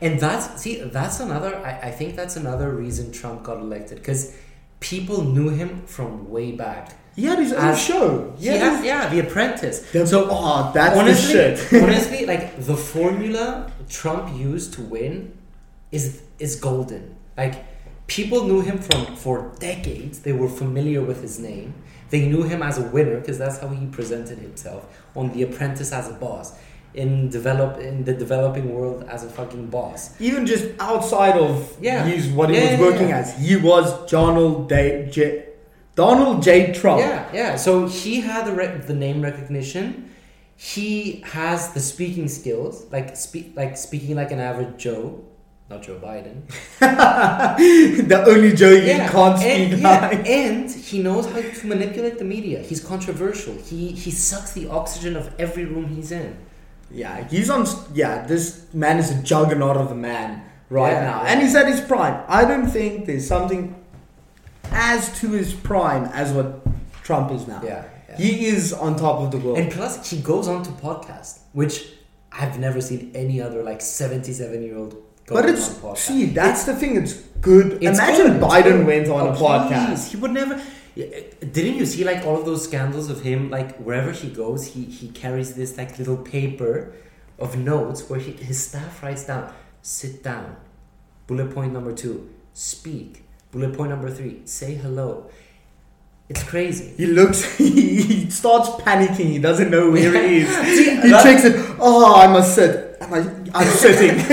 And that's see, that's another. I, I think that's another reason Trump got elected because people knew him from way back. He had his own show. He had yeah, The Apprentice. the- so oh, that's honestly, *laughs* honestly, like the formula Trump used to win is is golden. Like people knew him from for decades. They were familiar with his name. They knew him as a winner because that's how he presented himself on The Apprentice as a boss. In develop in the developing world as a fucking boss. Even just outside of Yeah. he's what he Yeah, was yeah, working yeah. as, he was Donald J. J- Donald J. Trump. Yeah, yeah. So he had the re- the name recognition. He has the speaking skills, like speak like speaking like an average Joe, not Joe Biden. *laughs* the only Joe you can't and, speak yeah, like. and he knows how to manipulate the media. He's controversial. He he sucks the oxygen of every room he's in. Yeah, he's on. Yeah, this man is a juggernaut of a man right Yeah, now, yeah. and he's at his prime. I don't think there's something as to his prime as what Trump is now. Yeah, yeah. he is on top of the world. And plus, he goes on to podcast, which I've never seen any other like seventy-seven year old. but it's see, that's the thing. It's good. It's Imagine good, Biden went on Oh, a podcast. please, He would never. Didn't you see like all of those scandals of him? Like wherever he goes, he he carries this like little paper of notes where he, his staff writes down: "Sit down." Bullet point number two: Speak. Bullet point number three: Say hello. It's crazy. He looks. *laughs* He, he starts panicking. He doesn't know where he is. *laughs* He checks it. Oh, I must sit. Am I, I'm sitting. *laughs*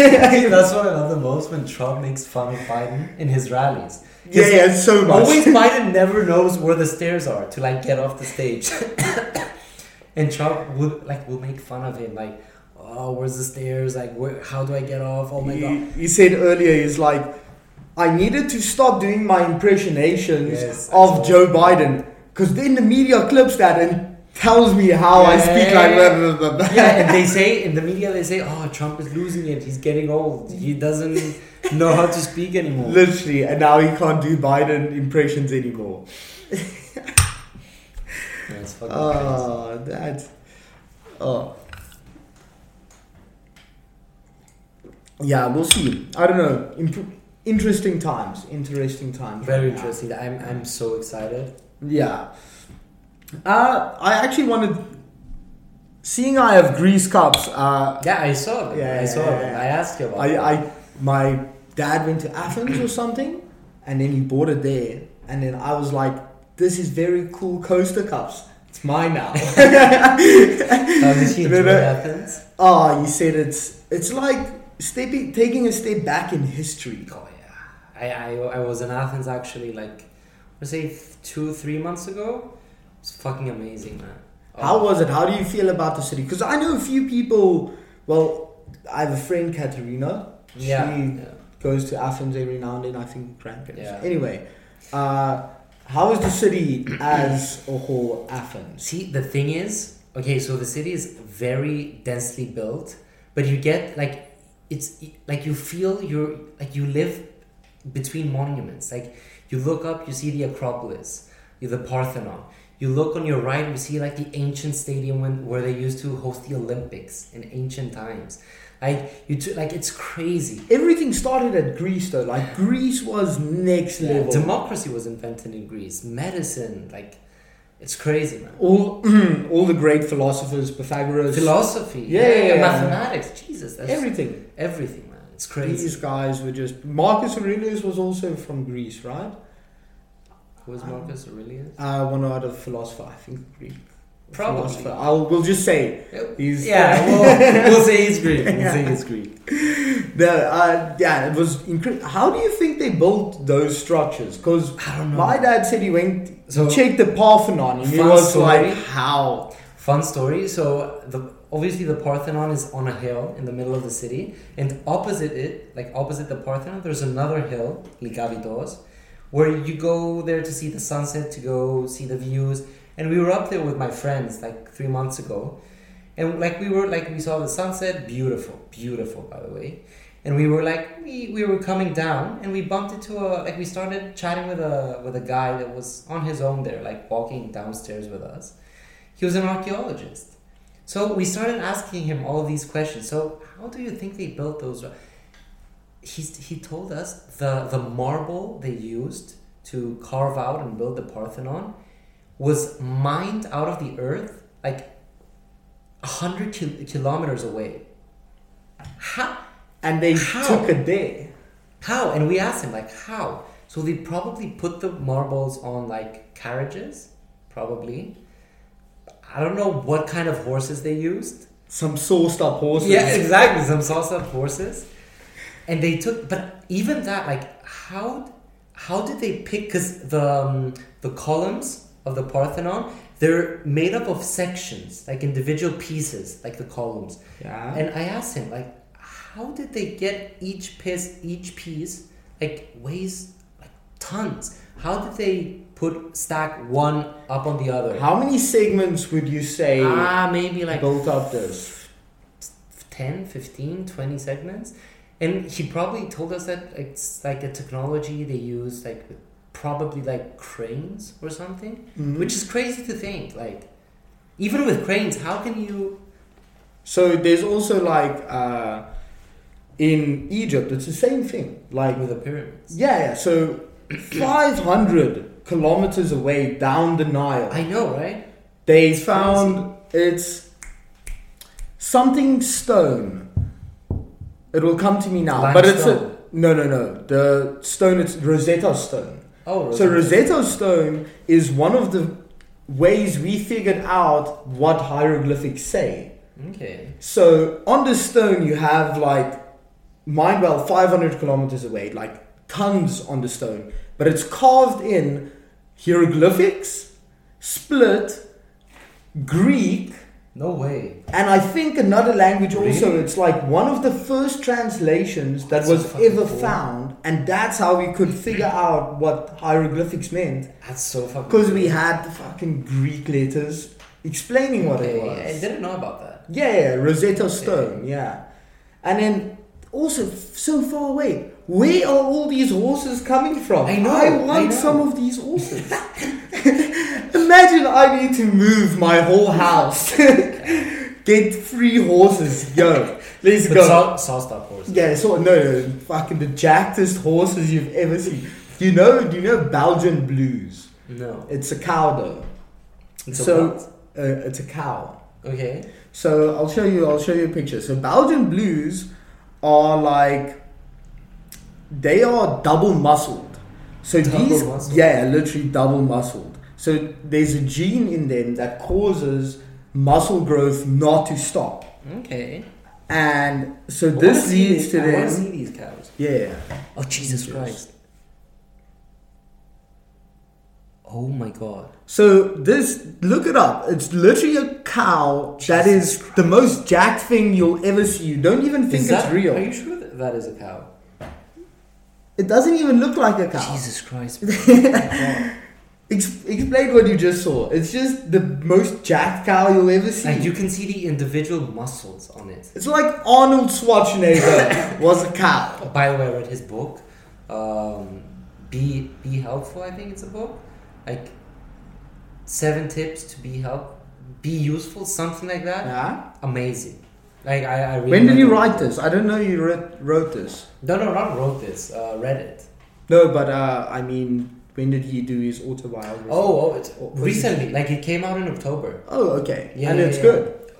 That's what I love the most when Trump makes fun of Biden in his rallies. yeah, yeah, so much. Always Biden never knows where the stairs are to like get off the stage. *coughs* and Trump would like will make fun of him like, oh, where's the stairs? Like, where? How do I get off? Oh my god! he said earlier, he's like, I needed to stop doing my impersonations Yes, of Joe Biden because then the media clips that and tells me how I speak yeah, like yeah. blah, blah, blah, blah. yeah, *laughs* and they say in the media they say, "Oh, Trump is losing it. He's getting old. He doesn't know how to speak anymore." Literally, and now he can't do Biden impressions anymore. Yeah, it's fucking ah, crazy. Oh, that's. Oh. Yeah, we'll see. I don't know. Imp- interesting times. Interesting times. Very right now. interesting. I'm I'm so excited. Yeah. Uh, I actually wanted. Seeing I have Greece cups, uh, Yeah, I saw it. Yeah, I saw yeah, yeah. I asked you about it. I, I, my dad went to Athens or something, and then he bought it there, and then I was like, "This is very cool coaster cups. It's mine now." How *laughs* *laughs* did he enjoy. Athens? Oh, he said it's it's like stepping, taking a step back in history. Oh yeah, I, I, I was in Athens actually like, let's say two three months ago. It was fucking amazing, man. Oh, How was it? How do you feel about the city? Because I know a few people. Well, I have a friend, Katerina. She yeah, yeah. goes to Athens every now and then. I think grandparents. Yeah. Anyway, uh, how is the city as a whole? Athens. See, the thing is, okay, so the city is very densely built, but you get like it's like you feel you're like you live between monuments. Like you look up, you see the Acropolis, you the Parthenon. You look on your right, you see like the ancient stadium when, where they used to host the Olympics in ancient times. Like you, t- like it's crazy. Everything started at Greece, though. Like Greece was next Yeah, level. democracy was invented in Greece. Medicine, like, it's crazy, man. all, *clears throat* all the great philosophers, Pythagoras, Philosophy, Yeah, yeah, yeah, yeah. mathematics. Jesus, that's everything. everything, man. It's crazy. These guys were just. Marcus Aurelius was also from Greece, right? Who is Marcus Aurelius? Uh, one out of philosopher, I think Greek. Probably. Philosopher. I'll we'll just say he's Yeah, we'll, *laughs* we'll say he's Greek. We'll Yeah. say he's Greek. the uh, yeah it was incredible. How do you think they built those structures? Because I don't know. my dad said he went So- checked the Parthenon and he was story. like, how? Fun story. So the obviously the Parthenon is on a hill in the middle of the city, and opposite it, like opposite the Parthenon, there's another hill, Likavitos, where you go there to see the sunset, to go see the views. And we were up there with my friends like three months ago, and like we were like we saw the sunset, beautiful, beautiful by the way. And we were like we, we were coming down, and we bumped into a like we started chatting with a with a guy that was on his own there, like walking downstairs with us. He was an archaeologist. So we started asking him all these questions. So how do you think they built those? He's, he told us the, the marble they used to carve out and build the Parthenon was mined out of the earth like a hundred kil- kilometers away. How? And they How? took a day. How? And we asked him like how. So they probably put the marbles on like carriages, probably. I don't know what kind of horses they used. Some sauced up horses. Yeah, exactly. Some sauce up horses, and they took. But even that, like, how how did they pick? Because the um, the columns of the Parthenon, they're made up of sections, like individual pieces, like the columns. Yeah. And I asked him, like, how did they get each piece? Each piece like weighs like tons. How did they put stack one up on the other? How many segments would you say Ah, maybe like built up this? 10 15 20 segments and he probably told us that it's like a technology they use like probably like cranes or something Mhm. which is crazy to think like even with cranes how can you So there's also like uh, in Egypt, it's the same thing. Like with the pyramids yeah, yeah. So 500 kilometers away down the Nile, i know right they found it's something stone. It will come to me now, but it's a no, no, no. The stone, it's Rosetta Stone. oh So Rosetta Stone is one of the ways we figured out what hieroglyphics say. okay So on the stone, you have like mind well 500 kilometers away, like tons on the stone, but it's carved in hieroglyphics, split, Greek, No way. And I think another language also, Really? it's like one of the first translations that That's was fucking ever cool. found, and that's how we could figure out what hieroglyphics meant. That's so fucking. Because we had the fucking Greek letters explaining what it was. I didn't know about that. Yeah, yeah, Rosetta Stone, yeah. And then also f- so far away. Where are all these horses coming from? I know, I want I know. some of these horses. *laughs* Imagine I need to move my whole house. *laughs* Get three horses. Yo, let's But go. Star Wars. yeah, so no, no, fucking the jackedest horses you've ever seen. Do you know? Do you know Belgian blues? No. It's a cow though. It's a so what? uh, it's a cow. Okay. So I'll show you. I'll show you a picture. So Belgian blues are like they are double muscled. So Double these, muscled? yeah, literally double muscled. So there's a gene in them that causes muscle growth not to stop, Okay. and so I wanna this leads these- to I wanna see these cows. Yeah, Oh Jesus Yes. Christ. Oh my god. So this, look it up. It's literally a cow that Jesus is the most jacked thing you'll ever see. You don't even think Is it's real. Are you sure that, that is a cow? It doesn't even look like a cow. Jesus Christ. *laughs* Oh my God. Ex- explain what you just saw. It's just the most jacked cow you'll ever see. Like you can see the individual muscles on it. It's like Arnold Schwarzenegger *laughs* was a cow. By the way, I read his book. Um, be be helpful. I think it's a book. Like seven tips to be help, be useful, something like that. Yeah. Amazing. Like I, I really When did you write this? I don't know you wrote, wrote this. No, no, not wrote this. Uh, read it. No, but uh, I mean, when did he do his autobiography? Oh, oh, it's was it- recently. Like it came out in October. Oh, okay. Yeah, and yeah, it's yeah. good.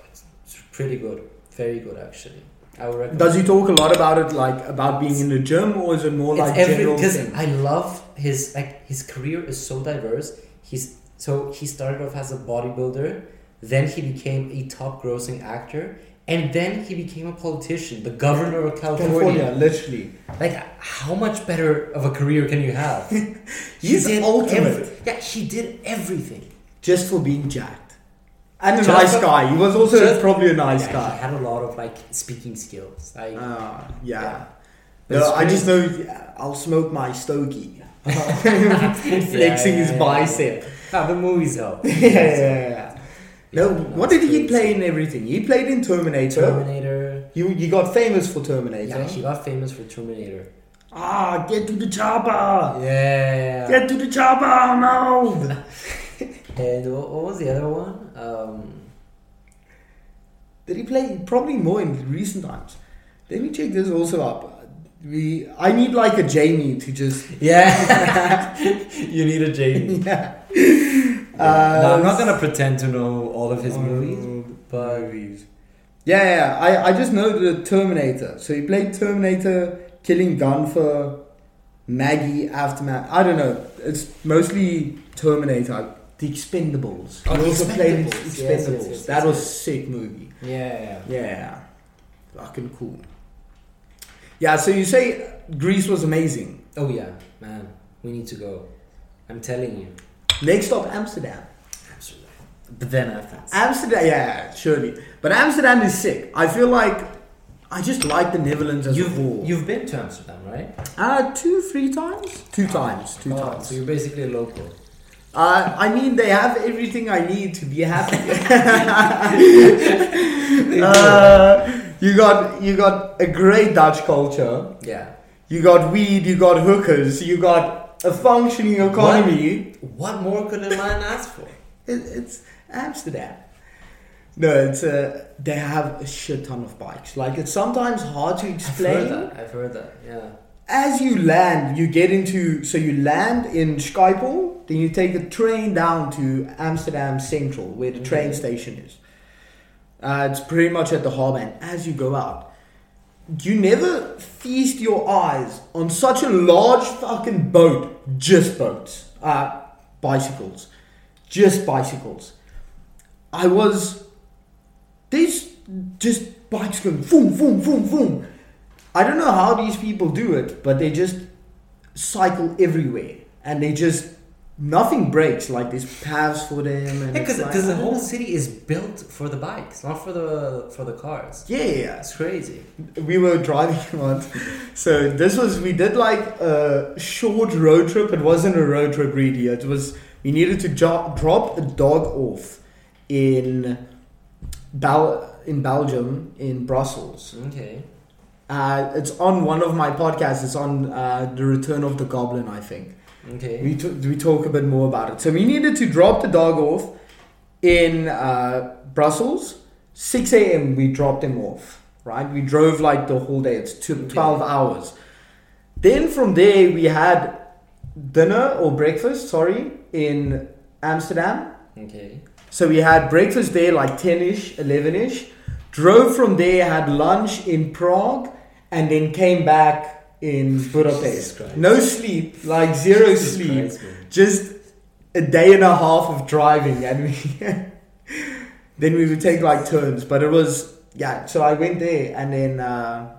It's pretty good. Very good, actually. I would recommend. Does he talk a lot about it, like about being in the gym, or is it more like every general because? I love his like his career is so diverse. He's so he started off as a bodybuilder, then he became a top grossing actor, and then he became a politician, the governor of California. California, literally. Like how much better of a career can you have? *laughs* He's did ultimate. every- yeah, he did everything. Just for being jacked. And a nice guy. He was also just- probably a nice Yeah, He guy. had a lot of like speaking skills. Like Uh, yeah. Yeah. No, I just know yeah, I'll smoke my stogie. *laughs* *laughs* Flexing his yeah, bicep. Ah, the movies help. yeah, yeah, yeah. No, what did he play in everything? He played in Terminator. Terminator. You, you got famous for Terminator. Yeah, he got famous for Terminator. ah, get to the chopper! Yeah. Get to the chopper! No! *laughs* And what, what was the other one? Um, Did he play probably more in recent times? Let me check this also up. We, I need like a Jamie to just. yeah. *laughs* you need a Jamie. *laughs* yeah. No, I'm not gonna pretend to know all of his oh. movies, but movies. Yeah, yeah. I, I just know the Terminator. So he played Terminator, Killing Gunther, Maggie, Aftermath. I don't know. It's mostly Terminator. The Expendables. Oh, he also played Expendables. Yes, yes, yes, that was sick movie. yeah, Yeah. Fucking cool. Yeah, so you say Greece was amazing. Oh yeah, man, we need to go. I'm telling you. Next stop, Amsterdam. Amsterdam. But then Athens. Amsterdam, yeah, surely. But Amsterdam is sick. I feel like I just like the Netherlands as a whole. You've you've been to Amsterdam, right? Uh, two, three times? Two times, two Oh, times. So you're basically a local. Uh, I mean, they have everything I need to be happy. *laughs* *laughs* uh, you got you got a great Dutch culture. Yeah. You got weed. You got hookers. You got a functioning economy. What more could a man *laughs* ask for? It, it's Amsterdam. No, it's uh, they have a shit ton of bikes. Like it's sometimes hard to explain. I've heard that. I've heard that. Yeah. as you land, you get into so you land in Schiphol, then you take a train down to Amsterdam Central, where the train Okay. station is. Uh, it's pretty much at the harbour, and as you go out, you never feast your eyes on such a large fucking boat, just boats, uh, bicycles, just bicycles. I was, there's just bikes going boom, boom, boom, boom. I don't know how these people do it, but they just cycle everywhere and they just nothing breaks. Like these paths for them, and Because it's like- the whole city is built for the bikes, not for the for the cars. yeah, yeah, yeah. It's crazy. we were driving *laughs* once. So this was we did like a short road trip. It wasn't a road trip really. It was we needed to jo- drop a dog off in Bel- in Belgium in Brussels. Okay. Uh, it's on one of my podcasts. It's on uh, the Return of the Goblin, I think. Okay. We t- we talk a bit more about it. So we needed to drop the dog off in uh, Brussels. 6 a.m. We dropped him off. Right, we drove like the whole day. It's two, 12 hours. Then from there we had dinner or breakfast. Sorry, in Amsterdam. okay. So we had breakfast there like 10ish, 11ish. Drove from there, had lunch in Prague, and then came back in Budapest. No sleep, like zero Jesus sleep. Christ. Just a day and a half of driving, and we *laughs* then we would take like turns. But it was yeah. So I went there, and then uh,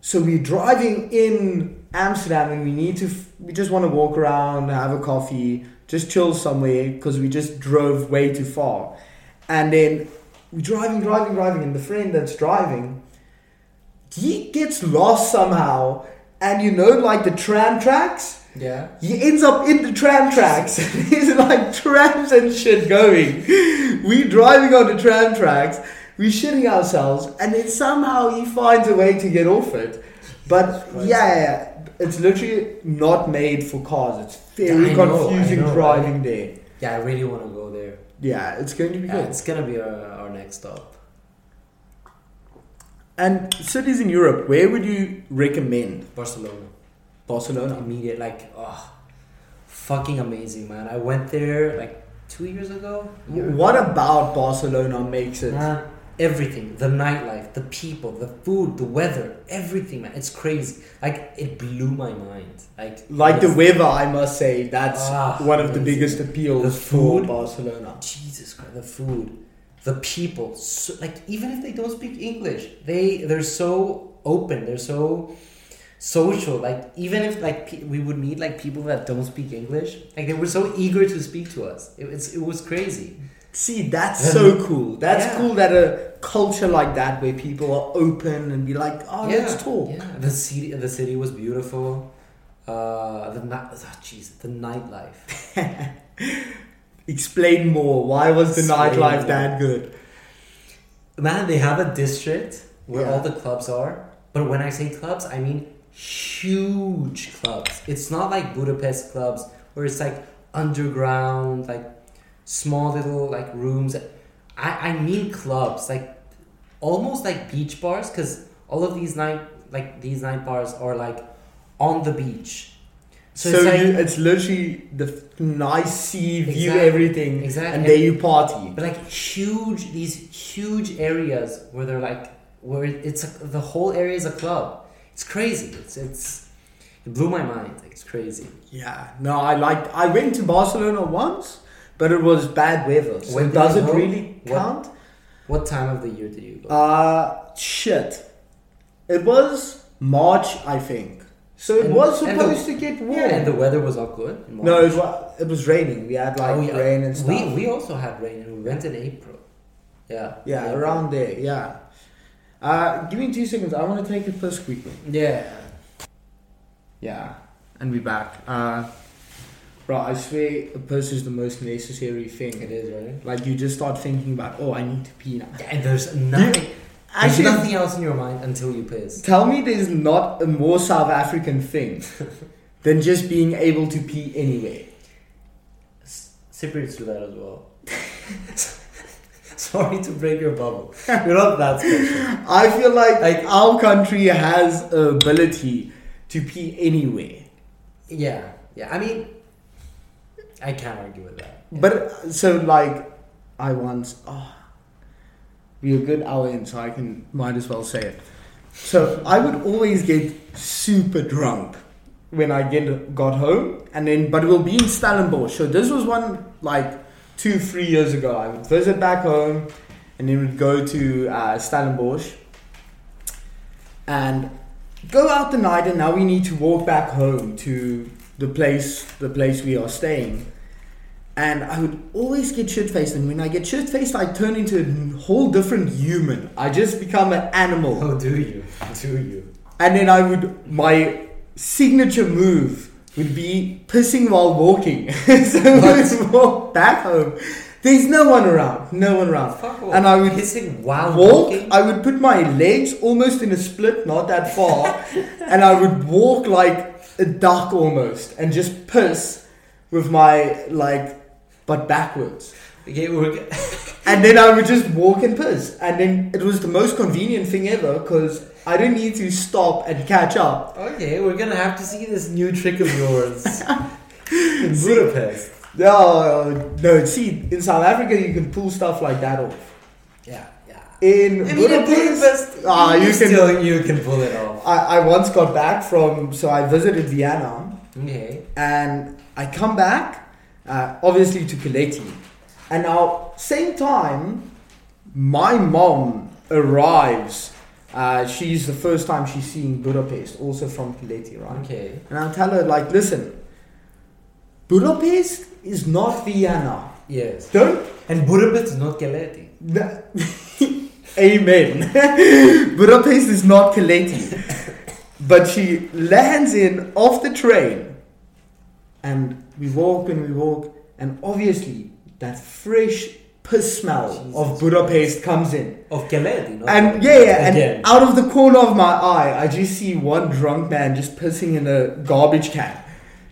so we're driving in Amsterdam, and we need to f- we just want to walk around, have a coffee, just chill somewhere because we just drove way too far, and then we're driving, driving, driving, and the friend that's driving, he gets lost somehow, and you know like the tram tracks. Yeah. He ends up in the tram tracks. *laughs* There's like trams and shit going. We driving on the tram tracks. We shitting ourselves, and then somehow he finds a way to get off it. But yeah, yeah, it's literally not made for cars. It's very Yeah, I know, confusing know, driving there. Yeah, I really want to go there. Yeah, it's going to be Yeah, good. it's gonna be our, our next stop. And cities in Europe, where would you recommend? Barcelona. Barcelona. Immediate, like, oh, fucking amazing, man. I went there like two years ago. year ago. What about Barcelona makes it? Man, everything the nightlife the people the food the weather everything man it's crazy like it blew my mind like Like the weather, I must say, that's Ah, one of the biggest appeals The for. Barcelona. jesus christ the food the people so, like even if they don't speak english they they're so open they're so social like even if like pe- we would meet like people that don't speak english like they were so eager to speak to us it, it's, it was crazy See, that's *laughs* so cool. That's Yeah. cool that a culture like that where people are open and be like, oh, let's talk. Yeah, the city, the city was beautiful. Uh, the night, oh, jeez, the nightlife. *laughs* Explain more. Why was the Explain nightlife more. that good? Man, they have a district where Yeah. all the clubs are. But when I say clubs, I mean huge clubs. It's not like Budapest clubs where it's like underground, like small little like rooms. I, I mean clubs, like almost like beach bars, because all of these night like these night bars are like on the beach. So, it's like, you, it's literally the nice sea view, Exactly. everything, Exactly. and there you party. But like huge, these huge areas where they're like, where it's a, the whole area is a club. It's crazy. It's it's it blew my mind. It's crazy. Yeah, no, I liked. I went to Barcelona once, but it was bad weather. So When does it really What- count? What time of the year did you go? Uh, shit. It was March, I think. So it And- was and the- supposed to get warm. yeah, and the weather was not good. no, it was, it was raining. We had like Oh, yeah. rain and stuff. We we also had rain and we went in April. Yeah. yeah, April. around there. Yeah. Uh, give me two seconds. I want to take a piss quickly. Yeah. Yeah, and we back. Uh, bro, I swear a piss is the most necessary thing. It is right. Like you just start thinking about, oh, I need to pee now. Yeah, and there's nothing. There's Actually, nothing else in your mind until you piss. tell me there's not a more South African thing *laughs* than just being able to pee anywhere. S- Cypriots do that as well. *laughs* Sorry to break your bubble. You're not that special. *laughs* I feel like, Like- our country has ability to pee anywhere. Yeah, yeah. I mean, I can't argue with that. But so like, I once oh, we're a good hour in, so I can might as well say it. So I would always get super drunk when I get got home, and then but we'll be in Stellenbosch. So this was one like two three years ago. I would visit back home, and then we'd go to uh, Stellenbosch, and go out the night. And now we need to walk back home to the place the place we are staying, and I would always get shit faced. And when I get shit faced, I turn into a whole different human. I just become an animal. Oh, do you? Do you? And then I would my signature move would be pissing while walking. *laughs* so I would walk back home. There's no one around, no one around, Fuck off. and I would Pissing while walk. walking? I would put my legs almost in a split, not that far, *laughs* and I would walk like a duck almost, and just piss with my like, but backwards. Okay, *laughs* And then I would just walk and piss. And then it was the most convenient thing ever because I didn't need to stop and catch up. okay, we're gonna have to see this new trick of yours *laughs* in Budapest. No, no, see, in South Africa you can pull stuff like that off. Yeah, yeah. In I mean, Budapest, ah, you can. still you can pull it off. I, I once got back from, so I visited Vienna Okay. and I come back, uh, obviously to Kaleti. And now, same time, my mom arrives. Uh, she's the first time she's seeing Budapest, also from Kaleti, right? Okay. And I'll tell her, like, listen, Budapest is not Vienna. Yes. Don't. And Budapest is not Kaleti. *laughs* Amen. *laughs* Budapest is not Kaleti. *laughs* but she lands in off the train. And we walk and we walk. And obviously, that fresh piss smell of Jesus Budapest comes in. Of Kemed, you know? And yeah, yeah, and Again. out of the corner of my eye, I just see one drunk man just pissing in a garbage can.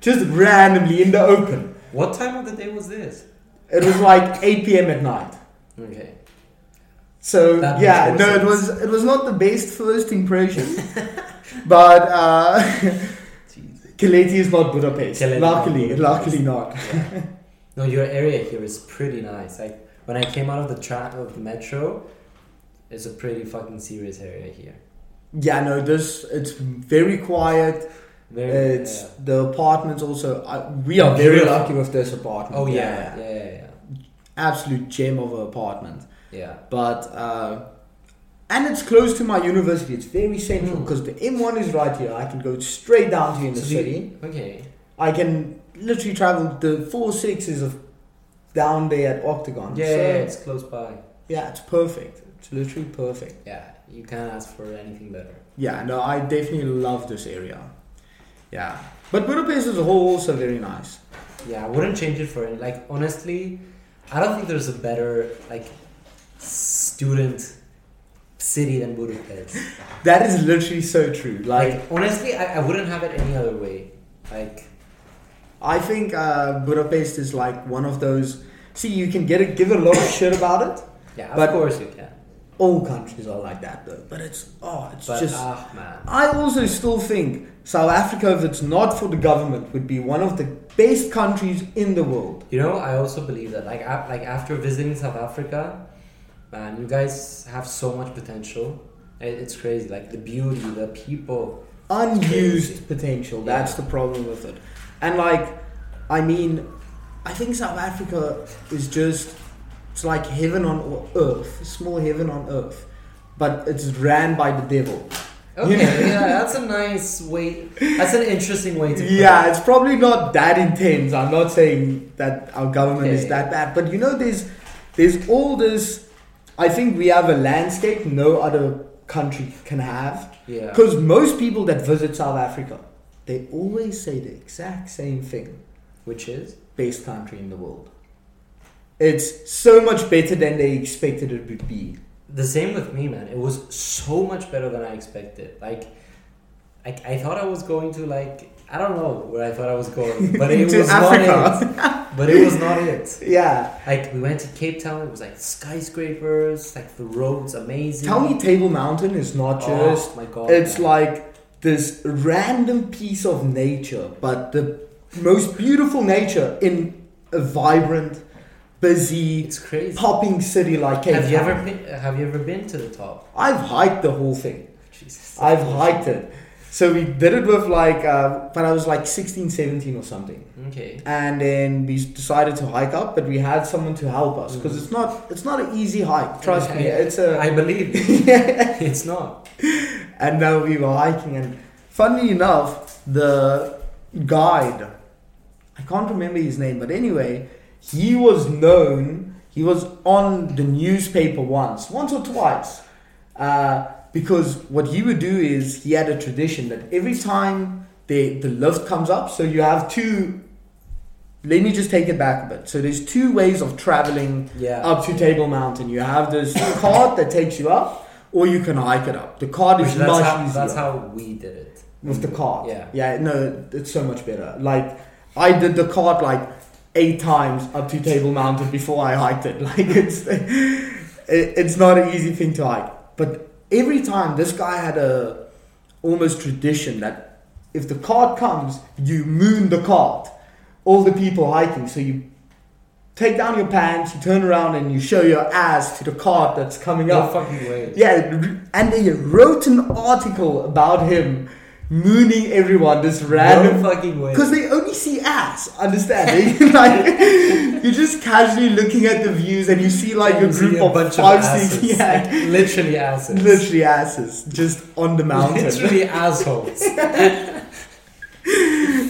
Just randomly in the open. What time of the day was this? It was like 8 p.m. at night. Okay. So That yeah, no, it was it was not the best first impression, *laughs* but uh, *laughs* Kaleti is not Budapest. Kaleti luckily, not luckily not. Yeah. no, your area here is pretty nice. Like when I came out of the tra- of the metro, it's a pretty fucking serious area here. Yeah, no, this it's very quiet. Very. It's yeah. the apartments also. Uh, we are very Beautiful. lucky with this apartment. Oh yeah, yeah, yeah, yeah. absolute gem of an apartment. yeah. But uh, and it's close to my university. It's very central Mm. because the M1 is right here. I can go straight down to in the So okay. I can literally travel the four sixes of down there at Oktogon. Yeah, So, yeah, it's close by. yeah, it's perfect. It's literally perfect. Yeah, you can't ask for anything better. Yeah, no, I definitely love this area. Yeah, but Budapest as a whole also very nice. Yeah, I wouldn't change it for any. Like honestly, I don't think there's a better like student city than Budapest. *laughs* That is literally so true. Like, Like honestly, I, I wouldn't have it any other way. Like I think uh, Budapest is like one of those. See, you can get it, give a lot of shit about it. *laughs* yeah, of But- course you can. All countries are like that though, but it's oh, it's But just. ah man, I also still think South Africa, if it's not for the government, would be one of the best countries in the world. you know, I also believe that. Like a- like after visiting South Africa, man, you guys have so much potential. It, it's crazy. Like the beauty, the people. Unused potential. That's Yeah. the problem with it. And like, I mean, I think South Africa is just it's like heaven on earth, small heaven on earth, but it's ran by the devil. Okay, Yeah. that's a nice way. That's an interesting way to. put Yeah, it. it's probably not that intense. I'm not saying that our government is that bad, but you know, there's there's all this. I think we have a landscape no other country can have. Yeah. Because most people that visit South Africa, they always say the exact same thing: Which is. best country in the world. It's so much better than they expected it would be. The same with me, man. It was so much better than I expected. Like, I, I thought I was going to like I don't know where I thought I was going, *laughs* but it was not it. But it was not it. *laughs* Yeah. Like we went to Cape Town. It was like skyscrapers, like the roads amazing. Tell me, Table Mountain is not oh just Oh my god! It's man. like this random piece of nature, but the most beautiful nature in a vibrant, busy, it's crazy. popping city like Cape Have you ever been? Have you ever been to the top? I've hiked the whole thing. Jesus. I've hiked it. So we did it with like, uh, when I was like 16, 17 or something. Okay. And then we decided to hike up, but we had someone to help us because Mhm. it's not it's not an easy hike. Trust me, it's a I believe *laughs* you. it's not. and now we were hiking and funny enough the guide I can't remember his name, but anyway, he was known. He was on the newspaper once, once or twice, uh, because what he would do is he had a tradition that every time the the lift comes up, so you have two. Let me just take it back a bit. So there's two ways of traveling Yeah. up to Table Mountain. You have this cart that takes you up, or you can hike it up. The cart is Which that's much how, easier that's how we did it. with the cart. Yeah. yeah, no, it's so much better. Like I did the cart like eight times up to Table Mountain before I hiked it. *laughs* Like it's it, it's not an easy thing to hike, but every time this guy had a almost tradition that if the cart comes, you moon the cart. All the people hiking, so you take down your pants, you turn around, and you show your ass to the cart that's coming No up. fucking way. Yeah, and they wrote an article about him mooning everyone this random no fucking way. because they only see ass. understanding *laughs* *laughs* like you're just casually looking at the views and you see like You a group a of bunch five, of six, asses. yeah, Like, literally asses. literally asses just on the mountain. *laughs* Literally assholes.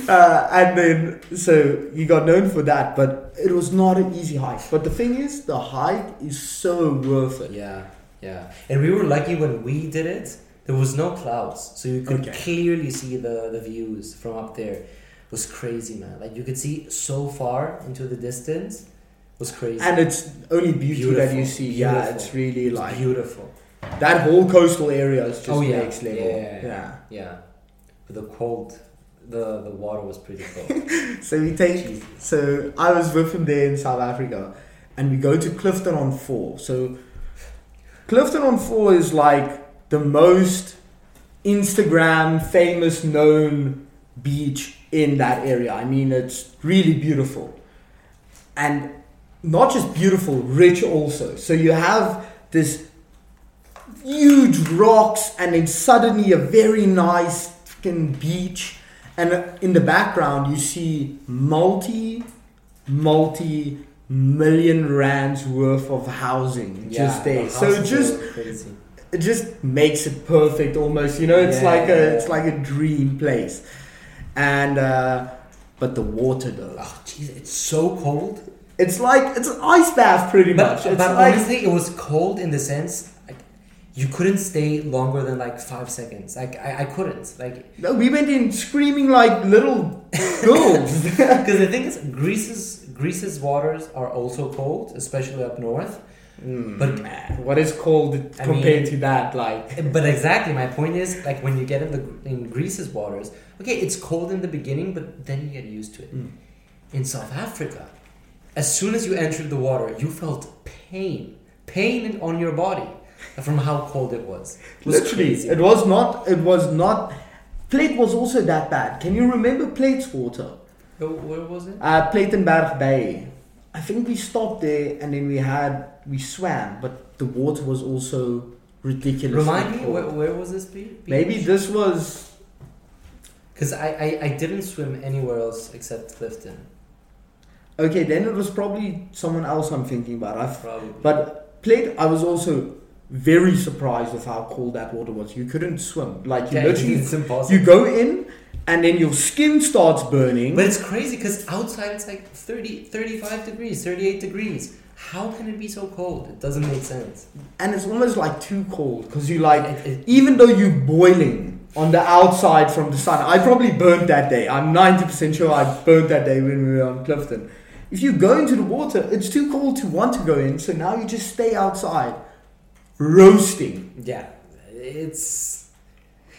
uh, and then so he got known for that, but it was not an easy hike. But the thing is, the hike is so worth it. yeah, yeah. And we were lucky when we did it. There was no clouds, so you could Okay. clearly see the, the views from up there. It was crazy, man. Like you could see so far into the distance. It was crazy. And it's only beauty that you Beautiful, see. Yeah, it's really It was like beautiful. that whole coastal area is just oh yeah, next level. Yeah, yeah, yeah. yeah. But the cold, the the water was pretty cold. *laughs* So we take. Jesus. So I was with him there in South Africa, and we go to Clifton on Four. So Clifton on Four is like the most Instagram famous known beach in that area. I mean, it's really beautiful, and not just beautiful, rich also. So you have this huge rocks, and then suddenly a very nice fucking beach, and in the background you see multi, multi million rands worth of housing just there. the So just crazy. It just makes it perfect almost you know it's Yeah, like a yeah. it's like a dream place and uh but the water though Oh jeez, it's so cold. it's like it's an ice bath pretty But, much it's but like honestly, it was cold in the sense like you couldn't stay longer than like five seconds. Like I, I couldn't. Like no, we went in screaming like little *laughs* girls because the thing is, Greece's Greece's waters are also cold, especially up north. But what is cold I compared mean- to that like but exactly, my point is like when you get in the in Greece's waters, okay, it's cold in the beginning, but then you get used to it. Mm. In South Africa, as soon as you entered the water, you felt pain, pain on your body from how cold it was. It was literally crazy. it was not it was not Plett was also that bad can you remember Plett's water Oh, Where was it? Uh, Plettenberg Bay. I think we stopped there and then we had we swam, but the water was also ridiculous. Remind me, where, where was this beach? Maybe this was Because I, I, I didn't swim anywhere else except Clifton. okay. Then it was probably someone else I'm thinking about. I've, Probably. but played, I was also very surprised with how cold that water was. You couldn't swim. Like you Yeah, literally, it's impossible. you go in and then your skin starts burning. But it's crazy because outside it's like 30, 35 degrees, 38 degrees. How can it be so cold? It doesn't make sense. and it's almost like too cold because you like It- it- even though you're boiling on the outside from the sun i probably burnt that day i'm 90% sure i burnt that day when we were on clifton if you go into the water it's too cold to want to go in so now you just stay outside roasting yeah, it's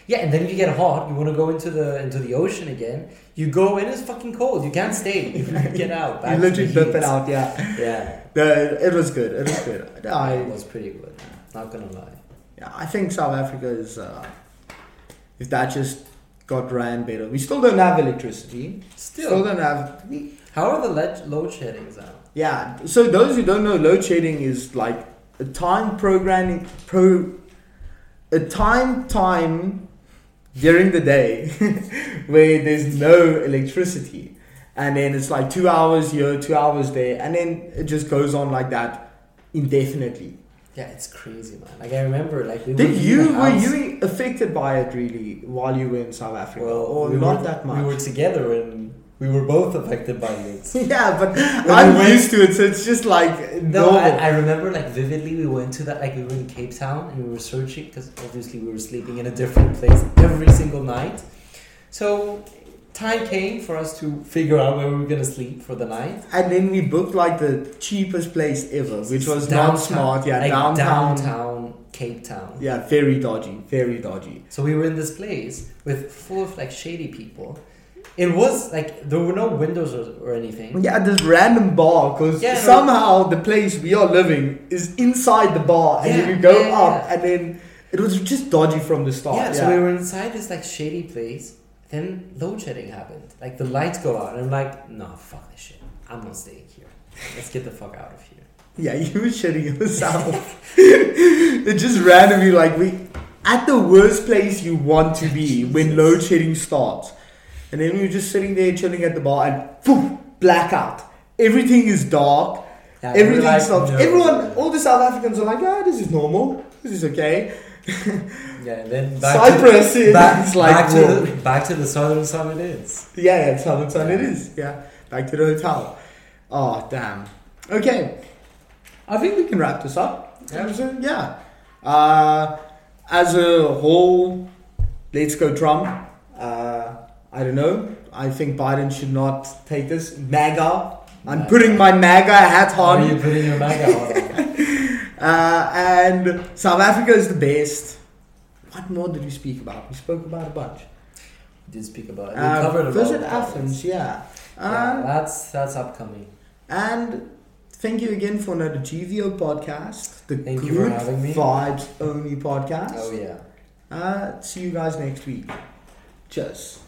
yeah. And then if you get hot, you want to go into the into the ocean again. You go in, it's fucking cold. You can't stay. *laughs* You get out. you literally dip it out yeah *laughs* Yeah, it was good it was good *laughs* it I, was pretty good. Not gonna lie. yeah, I think south africa is uh, if that just got ran better we still don't have electricity still Still, don't have we, how are the le- load sheddings now? Yeah. So those who don't know, load shedding is like a time programming pro, a time time during the day *laughs* where there's no electricity, and then it's like two hours here, two hours there, and then it just goes on like that indefinitely. Yeah, it's crazy, man. Like I remember, like we Did you were you affected by it really while you were in South Africa, Well, or we not were, that much? We were together in We were both affected by it. *laughs* yeah, but I'm went- used to it, so it's just like No. I, I remember like vividly. We went to that like we were in Cape Town and we were searching because obviously we were sleeping in a different place every single night. So time came for us to figure out where we were gonna sleep for the night. and then we booked like the cheapest place ever, which was not smart. Yeah, like downtown. downtown Cape Town. Yeah, very dodgy, very dodgy. So we were in this place with full of like shady people. It was like there were no windows or, or anything. Yeah, this random bar because Yeah. somehow the place we are living is inside the bar, and Yeah, you go yeah, up, and then it was just dodgy from the start. Yeah, so we were inside this like shady place. Then load shedding happened. Like the lights go out, and I'm like, no, fuck this shit. I'm not staying here. Let's get the fuck out of here. Yeah, *laughs* you were shitting yourself. *laughs* it just randomly like we at the worst place you want to be when load shedding starts. And then we were just sitting there chilling at the bar and boom, blackout. Everything is dark. Yeah, Everything like, stops. no. Everyone all the South Africans are like, ah, this is normal. This is okay. *laughs* Yeah, and then back Cyprus to back, it's like back to the back to the southern sun. It is. Yeah, yeah, Southern Sun it is. Yeah. Back to the hotel. Oh damn. Okay. I think we can wrap this up. Yeah. Yeah. Uh, as a whole, let's go Trump. I don't know. I think Biden should not take this. MAGA. I'm MAGA. putting my MAGA hat How are you putting your MAGA hat on? *laughs* Uh, and South Africa is the best. What more did we speak about? We spoke about a bunch. We did speak about it. We Uh, covered a lot visit. Athens, yeah. Yeah, Uh, that's that's upcoming. And thank you again for another GVO podcast, the Thank Good you for having me. Vibes Only podcast. Oh yeah. Uh, see you guys next week. Cheers.